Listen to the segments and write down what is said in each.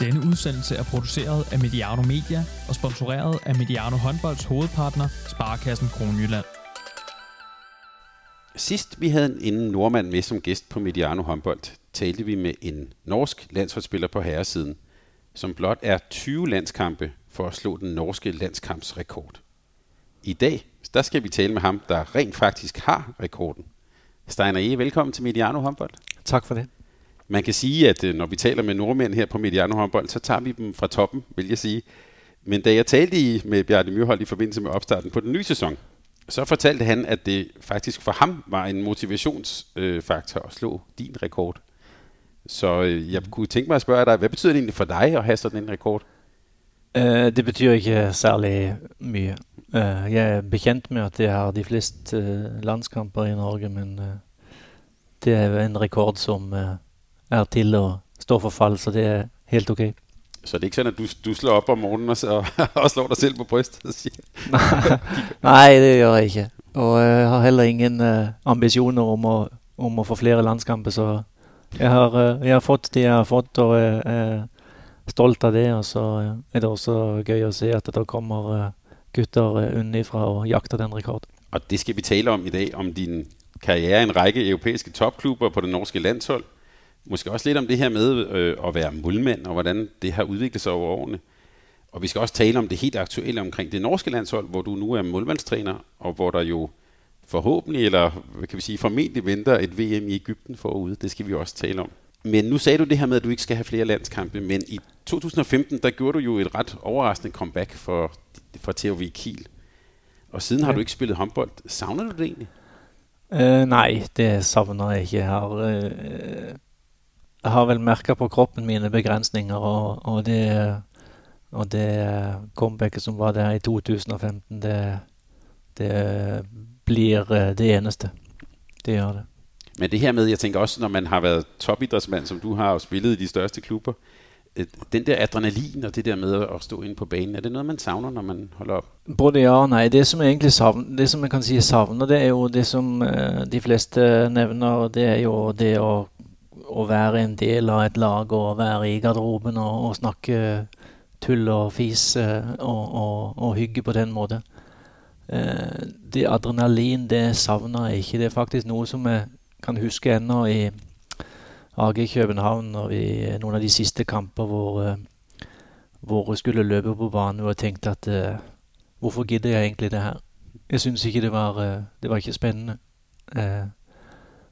Denne udsendelse er produceret af Mediano Media og sponsoreret af Mediano Håndbolds hovedpartner, Sparkassen Kronjylland. Sidst vi havde en nordmand med som gæst på Mediano Håndbold, talte vi med en norsk landsholdsspiller på herresiden, som blot er 20 landskampe for at slå den norske landskampsrekord. I dag, der skal vi tale med ham, der rent faktisk har rekorden. Steiner E., velkommen til Mediano Håndbold. Tak for det. Man kan sige, at øh, når vi taler med nordmænd her på Mediano håndbold, så tager vi dem fra toppen, vil jeg sige. Men da jeg talte med Bjarne Myrhold i forbindelse med opstarten på den nye sæson, så fortalte han, at det faktisk for ham var en motivationsfaktor at slå din rekord. Så øh, jeg kunne tænke mig at spørge dig, hvad betyder det egentlig for dig at have sådan en rekord? Uh, det betyr ikke særlig mye. Uh, jeg er bekendt med at jeg har de fleste uh, landskamper i Norge, men uh, det er en rekord som uh, er til å stå for fall, så det er helt ok. Så det er ikke sådan, at du, du slår op om morgenen og, og slår dig selv på brystet og siger... Nei, det gjør jeg ikke. Og jeg har heller ingen uh, ambisjoner om å, om å få flere landskamper, så jeg har, uh, jeg har fått de jeg har fått, og jeg er stolt av det. Og så er det også gøy å se at det kommer uh, gutter unnifra og jakter den rekorden. Og det skal vi tale om i dag, om din karriere i en række europæiske topklubber på det norske landshold, måske også lidt om det her med øh, at være målmand, og hvordan det har udviklet sig over årene. Og vi skal også tale om det helt aktuelle omkring det norske landshold, hvor du nu er målmandstræner, og hvor der jo forhåbentlig, eller hvad kan vi sige, formentlig venter et VM i Ægypten forude. Det skal vi også tale om. Men nu sagde du det her med, at du ikke skal have flere landskampe, men i 2015, der gjorde du jo et ret overraskende comeback for, for THV Kiel. Og siden ja. har du ikke spillet håndbold. Savner du det egentlig? Uh, nei, det savner jeg ikke. Jeg har, uh, jeg har vel merka på kroppen mine begrensninger, og, og, det, og det comebacket som var der i 2015, det, det blir eh, det eneste. Det gjør det. Men det her med, jeg tænker også, når man har været topidrætsmand, som du har, og spillet i de største klubber, den der adrenalin og det der med at stå inde på banen, er det noget, man savner, når man holder op? Både ja og nei. Det som jeg egentlig savner, det som jeg kan si savner, det er jo det som uh, de fleste nevner, det er jo det å å være en del av et lag og være i garderoben og, og snakke tull og fis eh, og, og, og, hygge på den måten. Eh, det adrenalin, det savner jeg ikke. Det er faktisk noe som jeg kan huske ennå i AG København når vi, noen av de siste kamper hvor, eh, hvor jeg skulle løpe på banen og tenkte at hvorfor gidder jeg egentlig det her? Jeg syns ikke det var, det var ikke spennende.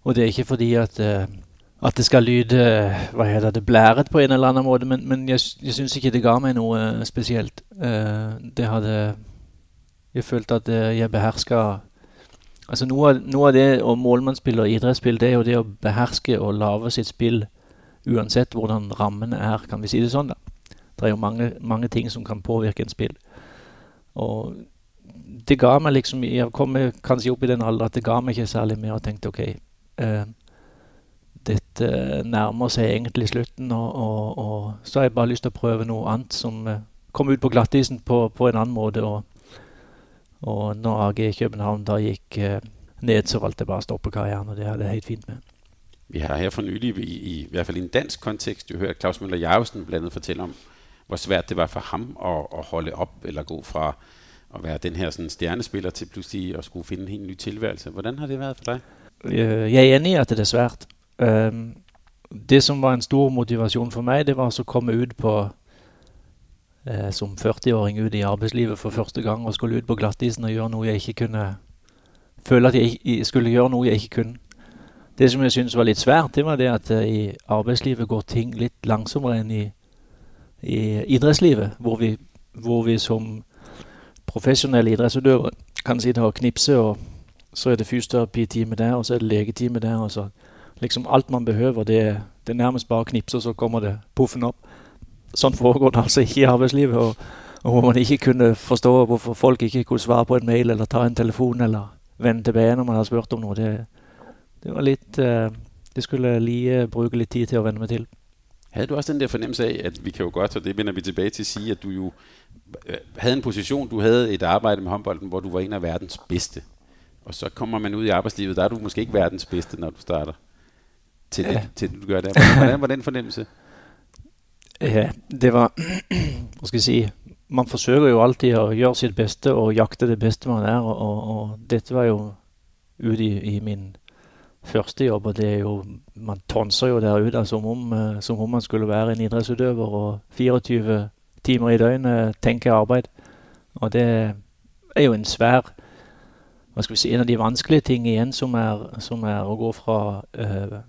og det er ikke fordi at at det skal lyde hva heter det, blæret på en eller annen måte, men, men jeg, jeg syns ikke det ga meg noe eh, spesielt. Uh, det hadde Jeg følte at eh, jeg beherska Altså noe av, noe av det å målmannsspill og idrettsspill, det er jo det å beherske og lage sitt spill uansett hvordan rammene er, kan vi si det sånn, da. Det er jo mange, mange ting som kan påvirke en spill. Og det ga meg liksom Jeg kom kanskje opp i den alder at det ga meg ikke særlig mer og tenkte OK. Uh, dette nærmer seg egentlig slutten, og, og, og, så har jeg bare lyst til å prøve noe annet som kommer kom ut på glattisen på, på, en annen måte. Og, og når AG København da gikk uh, ned, så valgte jeg bare å stoppe karrieren, og det hadde jeg helt fint med. Vi har her for nylig, i, i, i hvert fall i en dansk kontekst, jo hørt Claus Møller Jarvesen blandt fortelle om, hvor svært det var for ham å, å holde opp eller gå fra å være den her sånn, stjernespiller til plutselig å skulle finne en helt ny tilværelse. Hvordan har det vært for dig? Øh, jeg er enig i at det er svært. Det som var en stor motivasjon for meg, det var å komme ut på eh, som 40-åring ut i arbeidslivet for første gang og skulle ut på glattisen og gjøre noe jeg ikke kunne Føle at jeg skulle gjøre noe jeg ikke kunne. Det som jeg syntes var litt svært, det var det at eh, i arbeidslivet går ting litt langsommere enn i, i idrettslivet, hvor vi, hvor vi som profesjonelle idrettsutøvere kan sitte og knipse, og så er det fysioterapitime der, og så er det legetime der, og så liksom alt man behøver, det, det er nærmest bare å knipser, så kommer det puffen opp. Sånn foregår det altså ikke i arbeidslivet. Og, og man ikke kunne forstå hvorfor folk ikke kunne svare på en mail eller ta en telefon eller vende tilbake når man har spurt om noe. Det, det var litt uh, Det skulle lige bruke litt tid til å venne meg til. Havde du også den der fornemmelse av at vi kan jo godt, og det vender vi tilbage til, sige, at du jo øh, havde en position, du havde et arbejde med håndbolden, hvor du var en av verdens bedste. Og så kommer man ut i arbeidslivet, der er du måske ikke verdens bedste, når du starter til, det, til du gør det. Hvordan var den fornemmelse? Ja, det var Hva skal jeg si Man forsøker jo alltid å gjøre sitt beste og jakte det beste man er, og, og, og dette var jo ute i, i, min første jobb, og det er jo Man tonser jo der ute som om, eh, som om man skulle være en idrettsutøver og 24 timer i døgnet tenker arbeid. Og det er jo en svær hva skal vi si, En av de vanskelige ting igjen som er, som er å gå fra uh,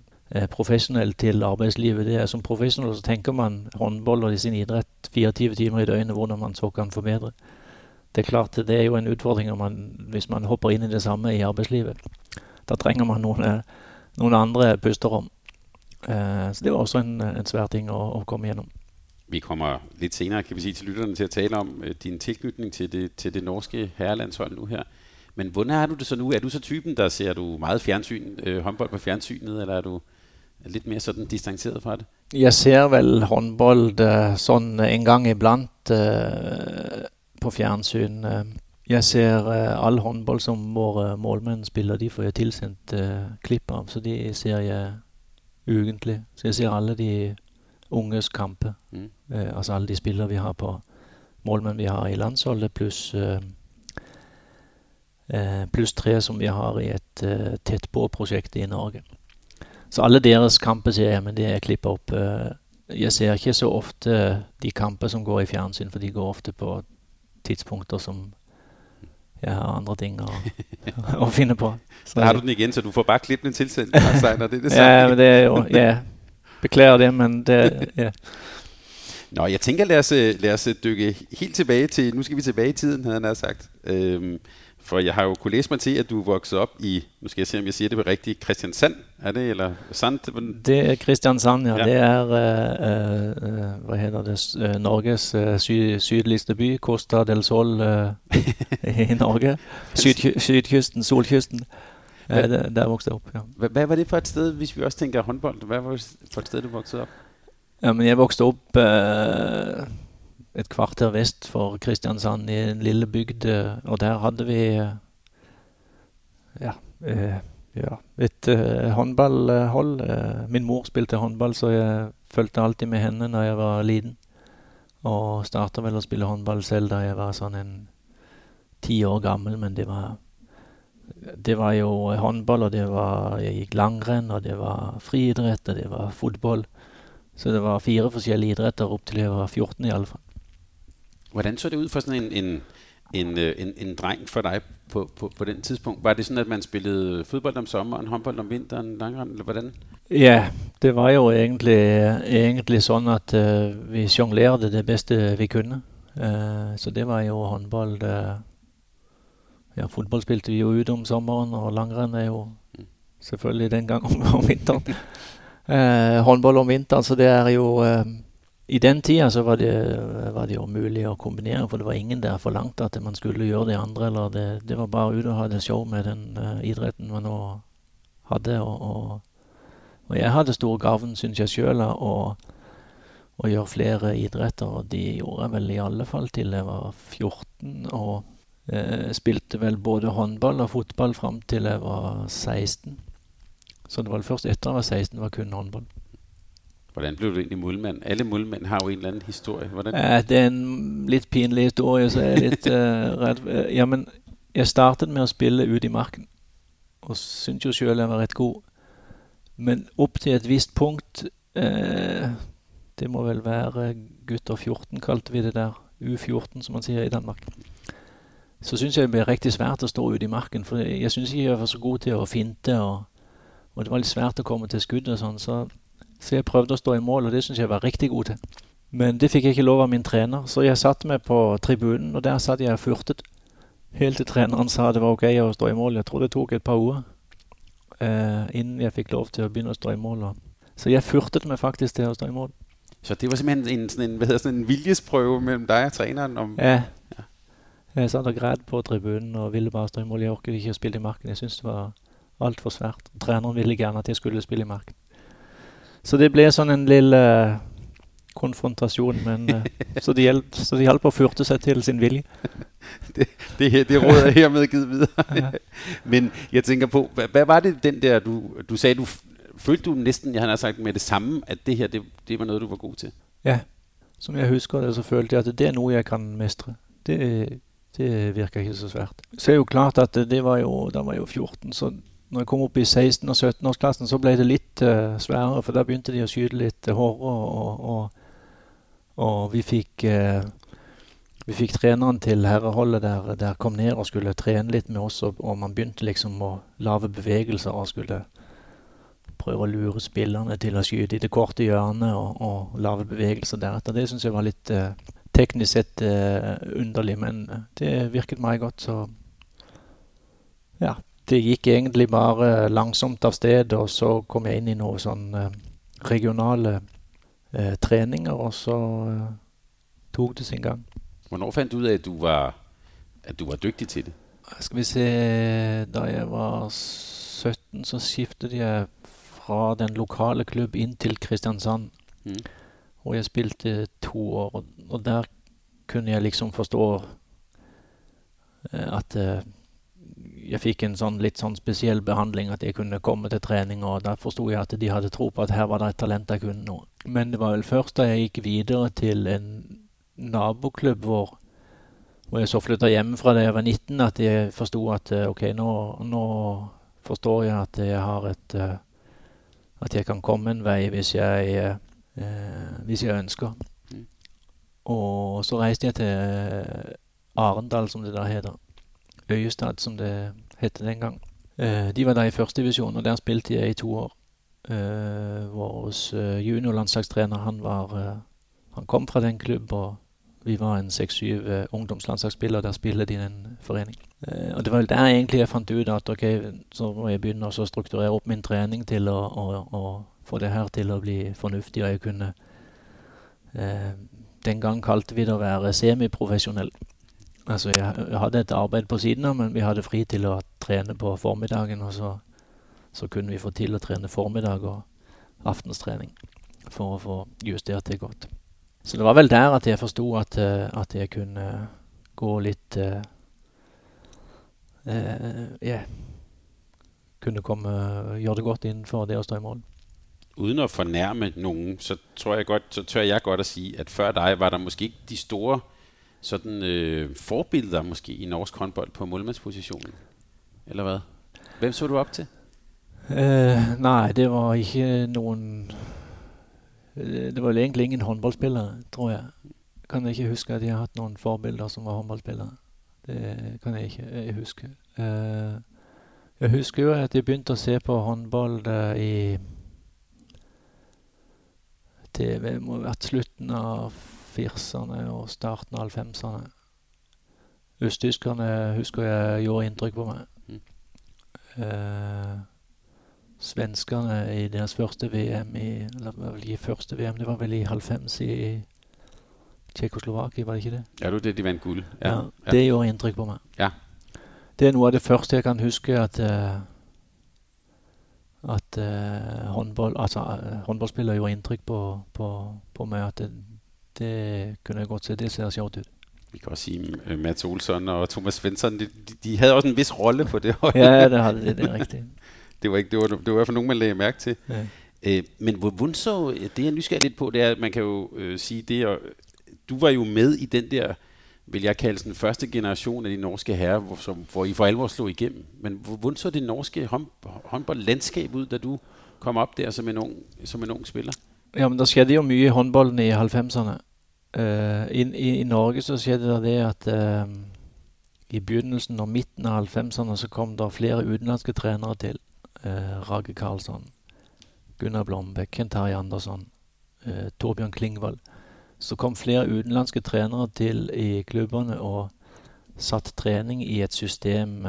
profesjonell til arbeidslivet. det er Som profesjonell så tenker man håndball og sin idrett 24 timer i døgnet, hvordan man så kan forbedre. Det er klart det er jo en utfordring man, hvis man hopper inn i det samme i arbeidslivet. Da trenger man noen, eh, noen andre pusterom. Uh, så det var også en, en svær ting å, å komme gjennom. Vi kommer litt senere kan vi si, til lytterne til å tale om uh, din tilknytning til det, til det norske herrelandsholdet nå her. Men hvordan er du det så nå? Er du så typen, der ser du meget fjernsyn, øh, håndbold på fjernsynet, eller er du litt mer sånn distansert fra det? Jeg ser vel håndball sånn en gang iblant uh, på fjernsyn. Jeg ser uh, all håndball som våre målmenn spiller. De får jeg tilsendt uh, klipp av, så de ser jeg ukentlig. Så jeg ser alle de unges kamper. Mm. Altså alle de spillere vi har på målmenn vi har i landsholdet, pluss pluss tre som vi har i et tett på-prosjekt i Norge. Så alle deres kamper ser jeg, men det er klippa opp. Jeg ser ikke så ofte de kamper som går i fjernsyn, for de går ofte på tidspunkter som jeg har andre ting å, å finne på. Så har du den igjen, så du får bare klippet den tilsendt? det det ja, men det er jo ja, Beklager det, men det ja. Nå, jeg tenker lad os, lad os dykke helt tilbake til Nu skal vi tilbake i tiden, hadde jeg sagt. Øhm, for jeg har jo kunnet læse mig til, at du vokset op i, nu skal jeg se, om jeg siger det på rigtigt, Kristiansand, er det, eller Sand? Det er Kristiansand, ja. ja. Det er, uh, uh, hvad hedder det, uh, Norges uh, sy sydligste by, Costa del Sol uh, i Norge. Syd sydkysten, solkysten. Uh, der, der vokste jeg op, ja. Hvad, hvad var det for et sted, hvis vi også tænker håndbold? Hvad var det for et sted, du voksede op? Jamen, jeg vokste op... Uh, et kvarter vest for Kristiansand, i en lille bygd. Eh, og der hadde vi eh, ja, eh, ja et håndballhold. min mor spilte håndball, så jeg fulgte alltid med henne da jeg var liten. Og starta vel å spille håndball selv da jeg var sånn en ti år gammel, men det var det var jo håndball, og det var jeg gikk langrenn, og det var friidrett, og det var fotball. Så det var fire forskjellige idretter opp til jeg var 14 i alle fall. Hvordan så det ud for sådan en, en, en, øh, en, en dreng for dig på, på, på den tidspunkt? Var det sådan, at man spillede fodbold om sommeren, håndbold om vinteren, langrend, eller hvordan? Ja, det var jo egentlig, egentlig sånn at uh, vi sjonglerte det beste vi kunne. Uh, så det var jo håndball. Uh, ja, fotball spilte vi jo ute om sommeren, og langrenn er jo mm. selvfølgelig den gang om, om vinteren. håndball om vinteren, så det er jo i den tida så var det, var det, jo mulig å kombinere, for det var ingen der forlangte at man skulle gjøre det andre. eller Det, det var bare ut og ha det show med den uh, idretten man nå hadde. Og, og, og jeg hadde stor gavn, syns jeg sjøl, av å gjøre flere idretter. Og de gjorde jeg vel i alle fall til jeg var 14. Og uh, spilte vel både håndball og fotball fram til jeg var 16. Så det var først etter jeg var 16 var kun håndball. Hvordan ble du egentlig målmann? Alle målmenn har jo en eller annen historie. Hvordan? Ja, det er en litt pinlig historie, så jeg er litt uh, redd. Ja, men jeg startet med å spille ute i marken, og syntes jo sjøl jeg var rett god. Men opp til et visst punkt uh, Det må vel være gutter 14, kalte vi det der. U14, som man sier i Danmark. Så syns jeg det ble riktig svært å stå ute i marken, for jeg syns ikke jeg var så god til å finte, og, og det var litt svært å komme til skudd og sånn. så så jeg prøvde å stå i mål, og det syns jeg var riktig god til. Men det fikk jeg ikke lov av min trener, så jeg satte meg på tribunen, og der satt jeg og furtet. Helt til treneren sa det var ok å stå i mål. Jeg tror det tok et par uker eh, innen jeg fikk lov til å begynne å stå i mål. Så jeg furtet meg faktisk til å stå i mål. Så det var simpelthen en, en, en, en viljesprøve mellom deg og treneren? Om, ja. ja. Jeg satt og græd på tribunen og ville bare stå i mål. Jeg orket ikke å spille i marken. Jeg syntes det var altfor svært. Treneren ville gjerne at jeg skulle spille i marken. Så det ble sånn en lille konfrontasjon. Men, uh, så, de hjelp, så hjalp å furte seg til sin vilje. Det, det, det rådet er hermed gitt videre. Men jeg tenker på, hva, var det den der, du, du sagde, du følte du nesten, jeg har sagt med det samme, at det her, det, det var noe du var god til? Ja, som jeg husker det, så følte jeg at det er noe jeg kan mestre. Det, det virker ikke så svært. Så er jo klart at det var jo, da var jeg jo 14, så når jeg kom opp i 16- og 17-årsklassen, så ble det litt uh, sværere, for da begynte de å skyte litt hår og, og, og, vi fikk uh, vi fikk treneren til herreholdet der, der kom ned og skulle trene litt med oss, og, og man begynte liksom å lage bevegelser og skulle prøve å lure spillerne til å skyte i det korte hjørnet og, og lage bevegelser deretter. Det syns jeg var litt uh, teknisk sett underlig, men det virket meg godt, så ja, det gikk egentlig bare langsomt av sted, og så kom jeg inn i noen sånn eh, regionale eh, treninger, og så eh, tok det sin gang. Hvornår fant du ut at du var, at du var dyktig til det? Skal vi se Da jeg var 17, så skiftet jeg fra den lokale klubb inn til Kristiansand. Mm. Og jeg spilte to år, og der kunne jeg liksom forstå at jeg fikk en sånn litt sånn spesiell behandling, at jeg kunne komme til trening. Og da forsto jeg at de hadde tro på at her var det et talent jeg kunne noe. Men det var vel først da jeg gikk videre til en naboklubb hvor, hvor jeg så flytta hjemmefra da jeg var 19, at jeg forsto at eh, ok, nå, nå, forstår jeg at jeg har et uh, At jeg kan komme en vei hvis jeg, uh, hvis jeg ønsker. Mm. Og så reiste jeg til Arendal, som det der heter. Øyestad, som det het den gang. Eh, de var der i førstedivisjon, og der spilte jeg i to år. Eh, Vår eh, juniorlandslagstrener, han var Han kom fra den klubben, og vi var en seks-syv ungdomslandslagsspillere. Der spiller de i en forening. og det var der egentlig jeg fant ut at ok, så må jeg begynne å strukturere opp min trening til å, å, å, få det her til å bli fornuftig, og jeg kunne Den gang kalte vi det å være semiprofesjonell. Altså, jeg hadde et arbeid på siden av, men vi hadde fri til å trene på formiddagen. Og så, så kunne vi få til å trene formiddag og aftenstrening for å få justert det godt. Så det var vel der at jeg forsto at, eh, at, jeg kunne gå litt uh, uh, yeah. Kunne komme, gjøre det godt innenfor det å stå i mål. Uten å fornærme noen, så tør jeg godt å si at før deg var det måske ikke de store sådan øh, forbilder måske i norsk håndbold på målmandspositionen? Eller hvad? Hvem så du op til? Uh, nei, det var ikke noen øh, Det var egentlig ingen håndballspillere, tror jeg. Kan jeg ikke huske at jeg har hatt noen forbilder som var håndballspillere. Det kan jeg ikke huske. Uh, jeg husker jo at jeg begynte å se på håndball i Det må ha slutten av 40 og starten av 50-erne. Østtyskerne husker jeg gjorde inntrykk på meg. Mm. Eh, svenskene i deres første VM i Eller vel ikke første VM, det var vel i 90 i Tsjekkoslovakia, var det ikke det? Ja, det de vant gull. Ja, ja, det gjorde inntrykk på meg. Ja. Det er noe av det første jeg kan huske at uh, at uh, håndball, altså, uh, håndballspillere gjorde inntrykk på, på, på meg. At det, det kunne jeg godt se. Det ser sjovt ut. Vi kan også si at Mats Olsson og Thomas Svensson, de, de, de havde også en vis rolle på det hold. ja, det hadde de, det er rigtigt. det var ikke, det var, det var i hvert fald nogen, man lagde mærke til. Ja. Øh, men hvordan så, det jeg nysgerrig lidt på, det er, at man kan jo øh, sige det, og du var jo med i den der, vil jeg kalde den første generation af de norske herrer, hvor, som, hvor I for alvor slog igennem. Men hvordan så det norske hånd, håndboldlandskab ud, da du kom op der som en ung, som en ung spiller? Ja, men der skjedde jo mye i håndbolden i 90'erne. Uh, i, i, i, Norge så skjedde det det at uh, i begynnelsen og midten av 90-erne så kom det flere utenlandske trenere til. Uh, Rage Karlsson, Gunnar Blombekk, Kent Terje Andersson, Torbjørn Klingvall. Så kom flere utenlandske trenere til i klubbene og satt trening i et system.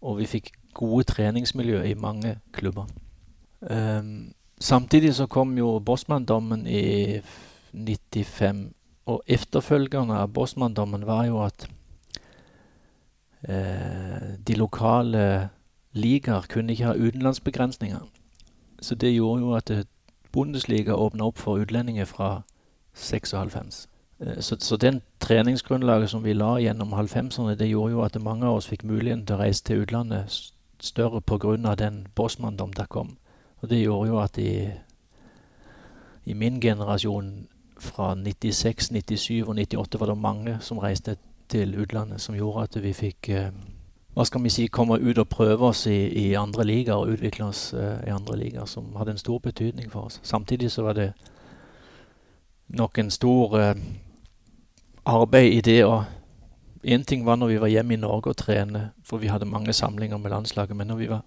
og vi fikk gode treningsmiljø i mange klubber. samtidig så kom jo Bossmann-dommen i 95. Og efterfølgerne av Bosman-dommen var jo at eh, de lokale ligaer kunne ikke ha utenlandsbegrensninger. Så det gjorde jo at Bundesliga åpna opp for utlendinger fra 96. Eh, så, så den treningsgrunnlaget som vi la gjennom 90-årene, det gjorde jo at mange av oss fikk muligheten til å reise til utlandet større pga. den Bosman-dom der kom. Og det gjorde jo at i, i min generasjon fra 96, 97 og 98 var det mange som reiste til utlandet, som gjorde at vi fikk eh, hva skal vi si, komme ut og prøve oss i, i andre ligaer og utvikle oss uh, i andre ligaer, som hadde en stor betydning for oss. Samtidig så var det nok en stor uh, arbeid i det å Én ting var når vi var hjemme i Norge og trene, for vi hadde mange samlinger med landslaget. Men når vi var,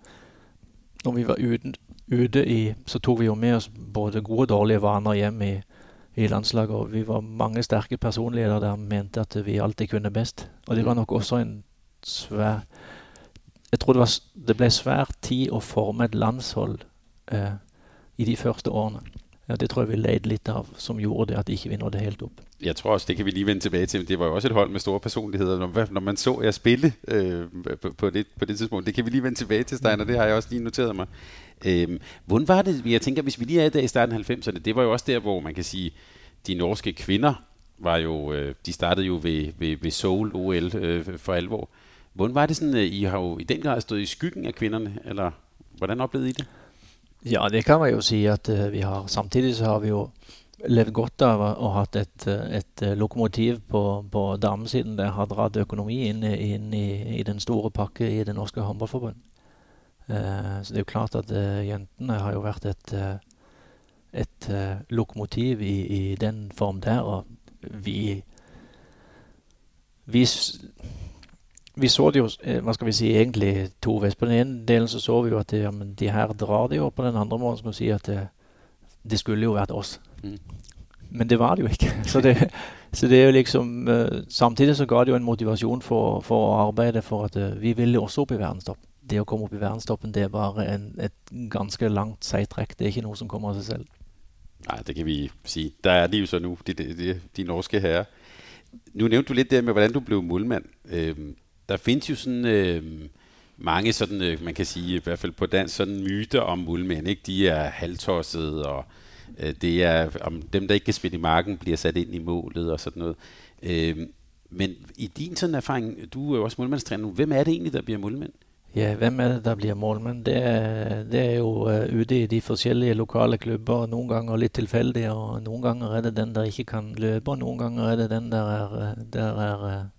når vi var ute, ute i, så tok vi jo med oss både gode og dårlige vaner hjem i, i landslaget. Og vi var mange sterke personligheter der mente at vi alltid kunne best. Og det var nok også en svær Jeg tror det, var, det ble svært tid å forme et landshold eh, i de første årene. Ja, det tror jeg vi leide litt av, som gjorde det at ikke vi nådde helt opp. Jeg tror også, det kan vi lige vende tilbake til. Det var jo også et hold med store personligheter. Når, man så jer spille øh, på, på, det, på det tidspunkt, det kan vi lige vende tilbage til, Steiner. Det har jeg også lige noteret mig. Øh, hvordan var det, jeg tænker, hvis vi lige er der i starten af 90'erne, det var jo også der, hvor man kan sige, de norske kvinder var jo, øh, de startede jo ved, ved, ved Seoul OL øh, for alvor. Hvordan var det sådan, øh, I har jo i den grad stået i skyggen af kvinderne, eller hvordan oplevede I det? Ja, det kan man jo si at uh, vi har. Samtidig så har vi jo levd godt av å ha et, et lokomotiv på, på damesiden der har dratt økonomi inn, inn i, i, den store pakke i det norske håndballforbundet. Uh, så det er jo klart at uh, jentene har jo vært et, et lokomotiv i, i, den form der. Og vi, vi vi så det jo hva skal vi si, egentlig to veis. På den ene delen så så vi jo at det, ja, men de her drar det jo. På den andre måten skal vi si at det, det skulle jo vært oss. Mm. Men det var det jo ikke. Så det, så det er jo liksom Samtidig så ga det jo en motivasjon for, for å arbeide for at vi ville også opp i verdenstopp. Det å komme opp i verdenstoppen det er bare en, et ganske langt seigtrekk. Det er ikke noe som kommer av seg selv. Nei, det kan vi si. Der er de jo så nu, de, de, de, norske herrer. Nu nævnte du litt det med, hvordan du ble målmand. Øhm, der fins jo sånn øh, mange sådan, øh, man kan sige, i hvert fald på dansk, sådan myter om muldmænd, ikke? De er halvtossede, og øh, det er, om dem, der ikke kan spille i marken, bliver sat ind i målet og sådan noget. Øh, men i din sådan erfaring, du er jo også målmandstræner nu, hvem er det egentlig, der bliver målmand? Ja, hvem er det, der blir målmenn? Det det er jo uh, ute i de forskjellige lokale klubber. Noen ganger litt tilfeldig, og noen ganger er det den der ikke kan løpe, og noen ganger er det den der er, der er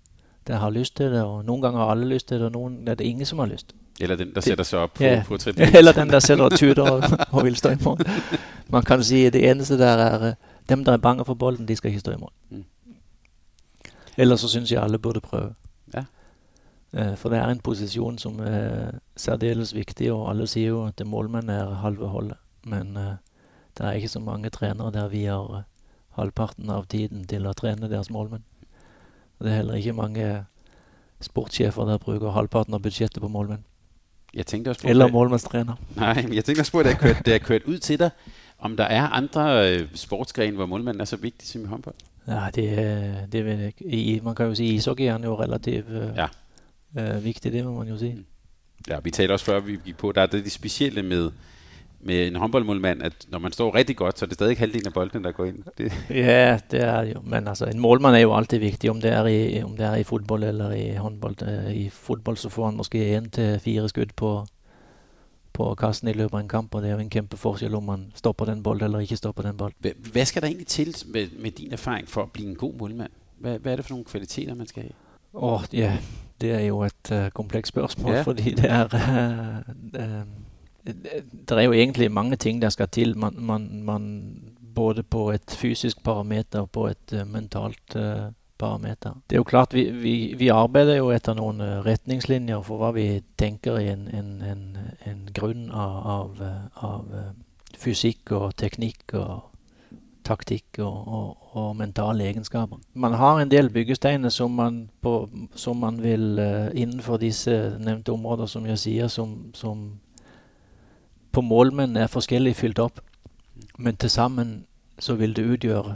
der har lyst til det, og noen ganger har alle lyst til det, og noen er det ingen, som har lyst. Eller den, der setter seg opp op på, ja, på tribunen. Eller den, der setter og tyder og, og vil stå i mål. Man kan si det eneste, der er øh, dem, der er bange for bolden, de skal ikke stå i mål. Ellers så synes jeg, alle burde prøve. Uh, for det er en posisjon som er særdeles viktig, og alle sier jo at målmenn er halve holdet. Men uh, det er ikke så mange trenere der vi har halvparten av tiden til å trene deres målmenn. Og det er heller ikke mange sportssjefer der bruker halvparten av budsjettet på målmenn. Jeg på, Eller målmannstrener. Nei, jeg tenkte også på, at det er kørt, det er kørt ud til deg, om der er andre sportsgrener hvor målmanden er så viktig som i håndball? Ja, det, det vet jeg ikke. Man kan jo si ishockey er jo relativt øh, ja. Øh, vigtigt, det må man jo sige. Ja, vi talte også før, vi gik på, der er det de specielle med, med en håndboldmålmand, at når man står rigtig godt, så er det stadig halvdelen af bolden, der går ind. Det. Ja, det er jo. Men altså, en målmand er jo alltid vigtig, om det er i, om det er i fodbold eller i håndbold. Øh, I fodbold så får han måske en til fire skud på, på kassen i løbet af en kamp, og det er jo en kæmpe forskel, om man stopper den bold eller ikke stopper den bold. Hvad skal der egentlig til med, med din erfaring for at blive en god målmand? Hvad, hvad er det for nogle kvaliteter, man skal have? Åh, oh, ja, det er jo et uh, komplekst spørsmål, yeah. fordi det er... Uh, det, det er jo egentlig mange ting der skal til. Man, man, man, både på et fysisk parameter og på et uh, mentalt uh, parameter. Det er jo klart, vi, vi, vi, arbeider jo etter noen retningslinjer for hva vi tenker i en, en, en, en grunn av, av, av fysikk og teknikk og taktikk og, og, og, mentale egenskaper. Man har en del byggesteiner som man, på, som man vil innenfor disse nevnte områder, som jeg sier, som, som på målmenn er forskjellig fylt opp. Men til sammen så vil det utgjøre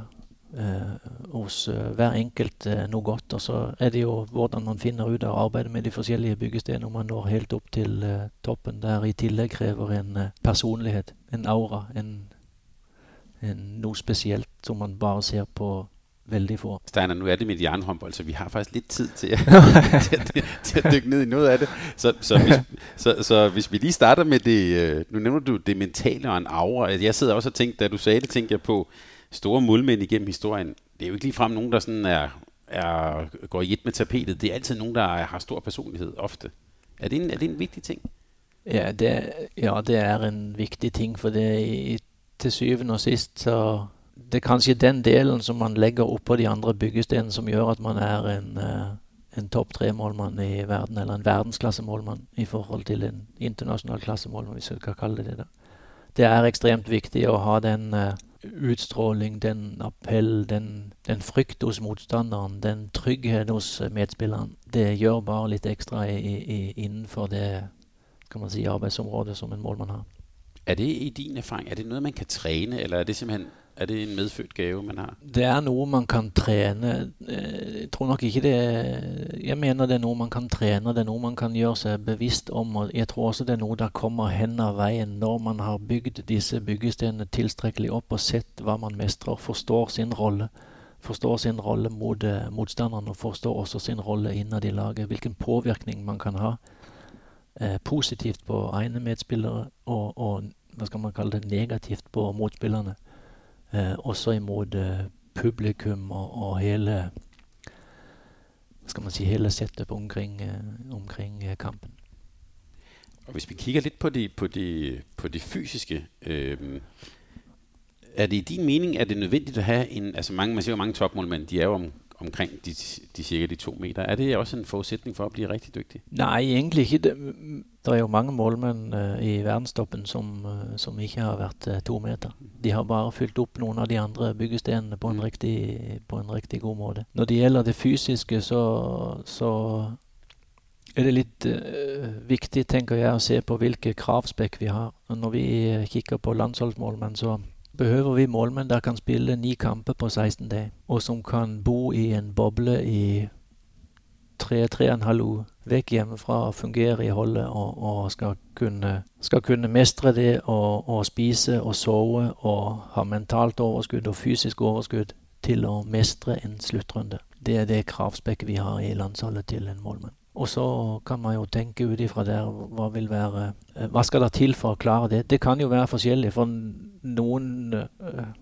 uh, hos uh, hver enkelt noe godt. Og så er det jo hvordan man finner ut av arbeidet med de forskjellige byggesteinene når man når helt opp til toppen, der i tillegg krever en personlighet, en aura, en, noe spesielt som man bare ser på veldig få. Steiner, nu er det medianhåndbold, så vi har faktisk lidt tid til at, til, at, til at dykke ned i noget af det. Så, så, hvis, så, så hvis vi lige starter med det, øh, nu nævner du det mentale og en aura. Jeg sidder også og tænkte, da du sagde det, tænkte jeg på store målmænd igennem historien, det er jo ikke ligefrem nogen, der sådan er, er, går i et med tapetet. Det er altid nogen, der er, har stor personlighed, ofte. Er det en, er det en vigtig ting? Ja det, ja, det er en viktig ting, for det til syvende og sist så Det er kanskje den delen som man legger oppå de andre byggestenene som gjør at man er en, eh, en topp tre-målmann i verden, eller en verdensklassemålmann i forhold til en internasjonal klassemålmann, hvis vi skal kalle det det. Det er ekstremt viktig å ha den uh, utstråling, den appell, den, den, frykt hos motstanderen, den trygghet hos medspilleren. Det gjør bare litt ekstra i, i, innenfor det kan man si, arbeidsområdet som en målmann har. Er det i din erfaring, er det noe man kan trene, eller er det simpelthen er det en medfødt gave man har? Det er noe man kan trene. Eh, jeg tror nok ikke det Jeg mener det er noe man kan trene, det er noe man kan gjøre seg bevisst om. og Jeg tror også det er noe der kommer hen av veien når man har bygd disse byggestenene tilstrekkelig opp og sett hva man mestrer, forstår sin rolle. Forstår sin rolle mot eh, motstanderen og forstår også sin rolle innad i laget. Hvilken påvirkning man kan ha eh, positivt på egne medspillere og, og hva skal man kalle det, negativt på motspillerne. Eh, også imot eh, publikum og, og, hele skal man si, hele settet omkring, eh, omkring eh, kampen. Og Hvis vi kigger litt på de, på de, de fysiske øh, Er det i din mening er det nødvendig å ha en altså mange, Man ser jo mange toppmålmenn. de er jo om, omkring de, de cirka de to meter. Er det også en forutsetning for å bli riktig dyktig? Nei, egentlig ikke. Det, der er jo mange målmenn uh, i verdenstoppen som, uh, som, ikke har vært uh, to meter. De har bare fylt opp noen av de andre byggestenene på en, mm. riktig, på en riktig, god måte. Når det gjelder det fysiske, så, så er det litt viktig, tenker jeg, å se på hvilke kravspekk vi har. Når vi kikker på landsholdsmålmenn, så behøver vi målmenn der kan spille ni kamper på 16 dager, og som kan bo i en boble i tre-tre-en-halv vekk hjemmefra og fungere i holdet og, og skal, kunne, skal, kunne, mestre det og spise og sove og ha mentalt overskudd og fysisk overskudd til å mestre en sluttrunde. Det er det kravspekket vi har i landsholdet til en målmann. Og så kan man jo tenke ut ifra der hva vil være eh, Hva skal det til for å klare det? Det kan jo være forskjellig. For noen øh,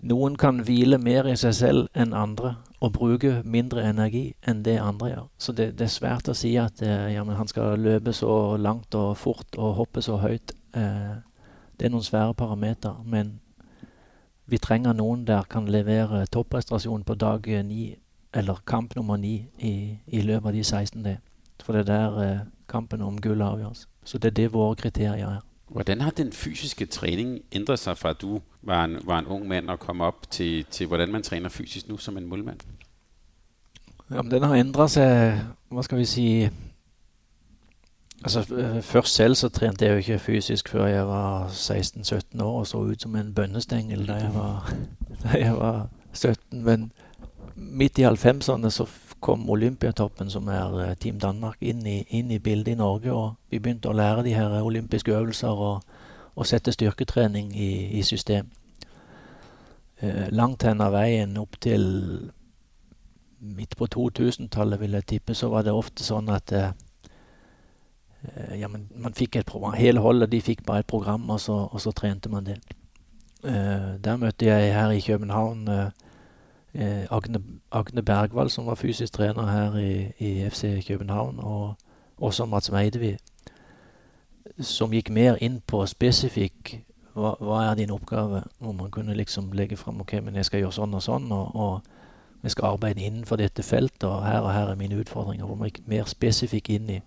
Noen kan hvile mer i seg selv enn andre og bruke mindre energi enn det andre gjør. Så det, det er svært å si at eh, ja, han skal løpe så langt og fort og hoppe så høyt. Eh, det er noen svære parametere. Men vi trenger noen der kan levere topprestasjon på dag ni eller kamp nummer ni i, i løpet av de 16 det. For det er der eh, kampen om gull avgjøres. Så det er det våre kriterier er. Hvordan har den fysiske trening ændret sig fra at du var en, var en ung mand og kom opp til, til hvordan man træner fysisk nå som en målmand? Jamen, den har ændret seg, hva skal vi si Altså, øh, Først selv så trente jeg jo ikke fysisk før jeg var 16-17 år og så ut som en bønnestengel da jeg var, da jeg var 17. Men midt i 50-erne så kom Olympiatoppen, som er eh, Team Danmark, inn i, inn i, bildet i Norge. Og vi begynte å lære de her olympiske øvelser og, og sette styrketrening i, i system. Eh, langt hen av veien opp til midt på 2000-tallet, vil jeg tippe, så var det ofte sånn at eh, eh, ja, man fikk et program. Hele holdet de fikk bare et program, og så, og så trente man det. Eh, der møtte jeg her i København eh, eh, Agne, Agne Bergvall, som var fysisk trener her i, i FC København, og også Mats Meidevi, som gikk mer inn på spesifikk hva, hva, er din oppgave, hvor man kunne liksom legge fram ok, men jeg skal gjøre sånn og sånn, og, og jeg skal arbeide innenfor dette feltet, og her og her er mine utfordringer. Hvor man gikk mer spesifikk inn i,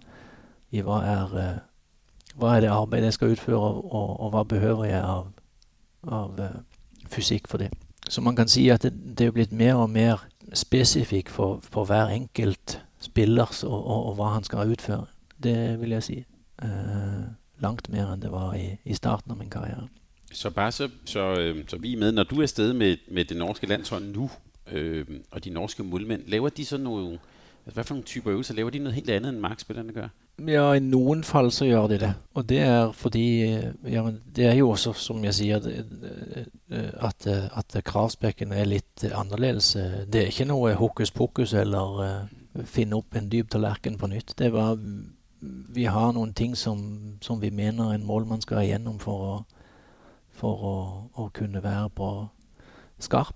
i hva, er, uh, hva er det arbeidet jeg skal utføre, og, og, og hva behøver jeg av, av uh, fysikk for det. Så man kan si at det, det er blitt mer og mer spesifikk for, for hver enkelt spiller og, og, og, hva han skal utføre. Det vil jeg si. Eh, langt mer enn det var i, i, starten av min karriere. Så bare så, så, så vi er med, når du er sted med, med det norske landshold nå, øh, og de norske målmænd, laver de så noe Altså, hva for noen typer øvelser? Laver de noe helt annet enn markspillerne gjør? Ja, i noen fall så gjør de det. Og det er fordi ja, Det er jo også, som jeg sier, at, at kravspekken er litt annerledes. Det er ikke noe hokus pokus eller finne opp en dyp tallerken på nytt. Det var Vi har noen ting som, som vi mener en målmann skal igjennom for å, for å, å kunne være på, skarp.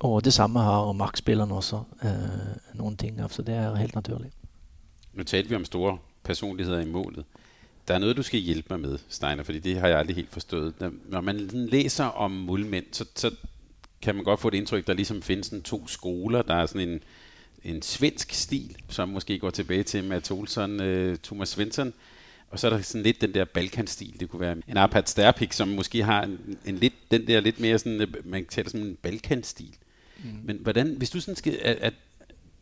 Og det samme har markspillerne også eh, noen ting av, så det er helt naturlig. Nå talte vi om store personligheter i målet. Der er noe du skal hjelpe meg med, Steiner, fordi det har jeg aldri helt forstået. Når man læser om målmænd, så, så kan man godt få et inntrykk der ligesom finnes en, to skoler. Der er en, en svensk stil, som måske går tilbake til Matt Olsson, eh, Thomas Svensson, og så er der lidt den der Balkan-stil. Det kunne være en Arpad Sterpik, som måske har en, en lidt, den der lidt mere sådan, øh, man taler som en Balkan-stil. Mm. Men hvordan, hvis du sådan skal, at, at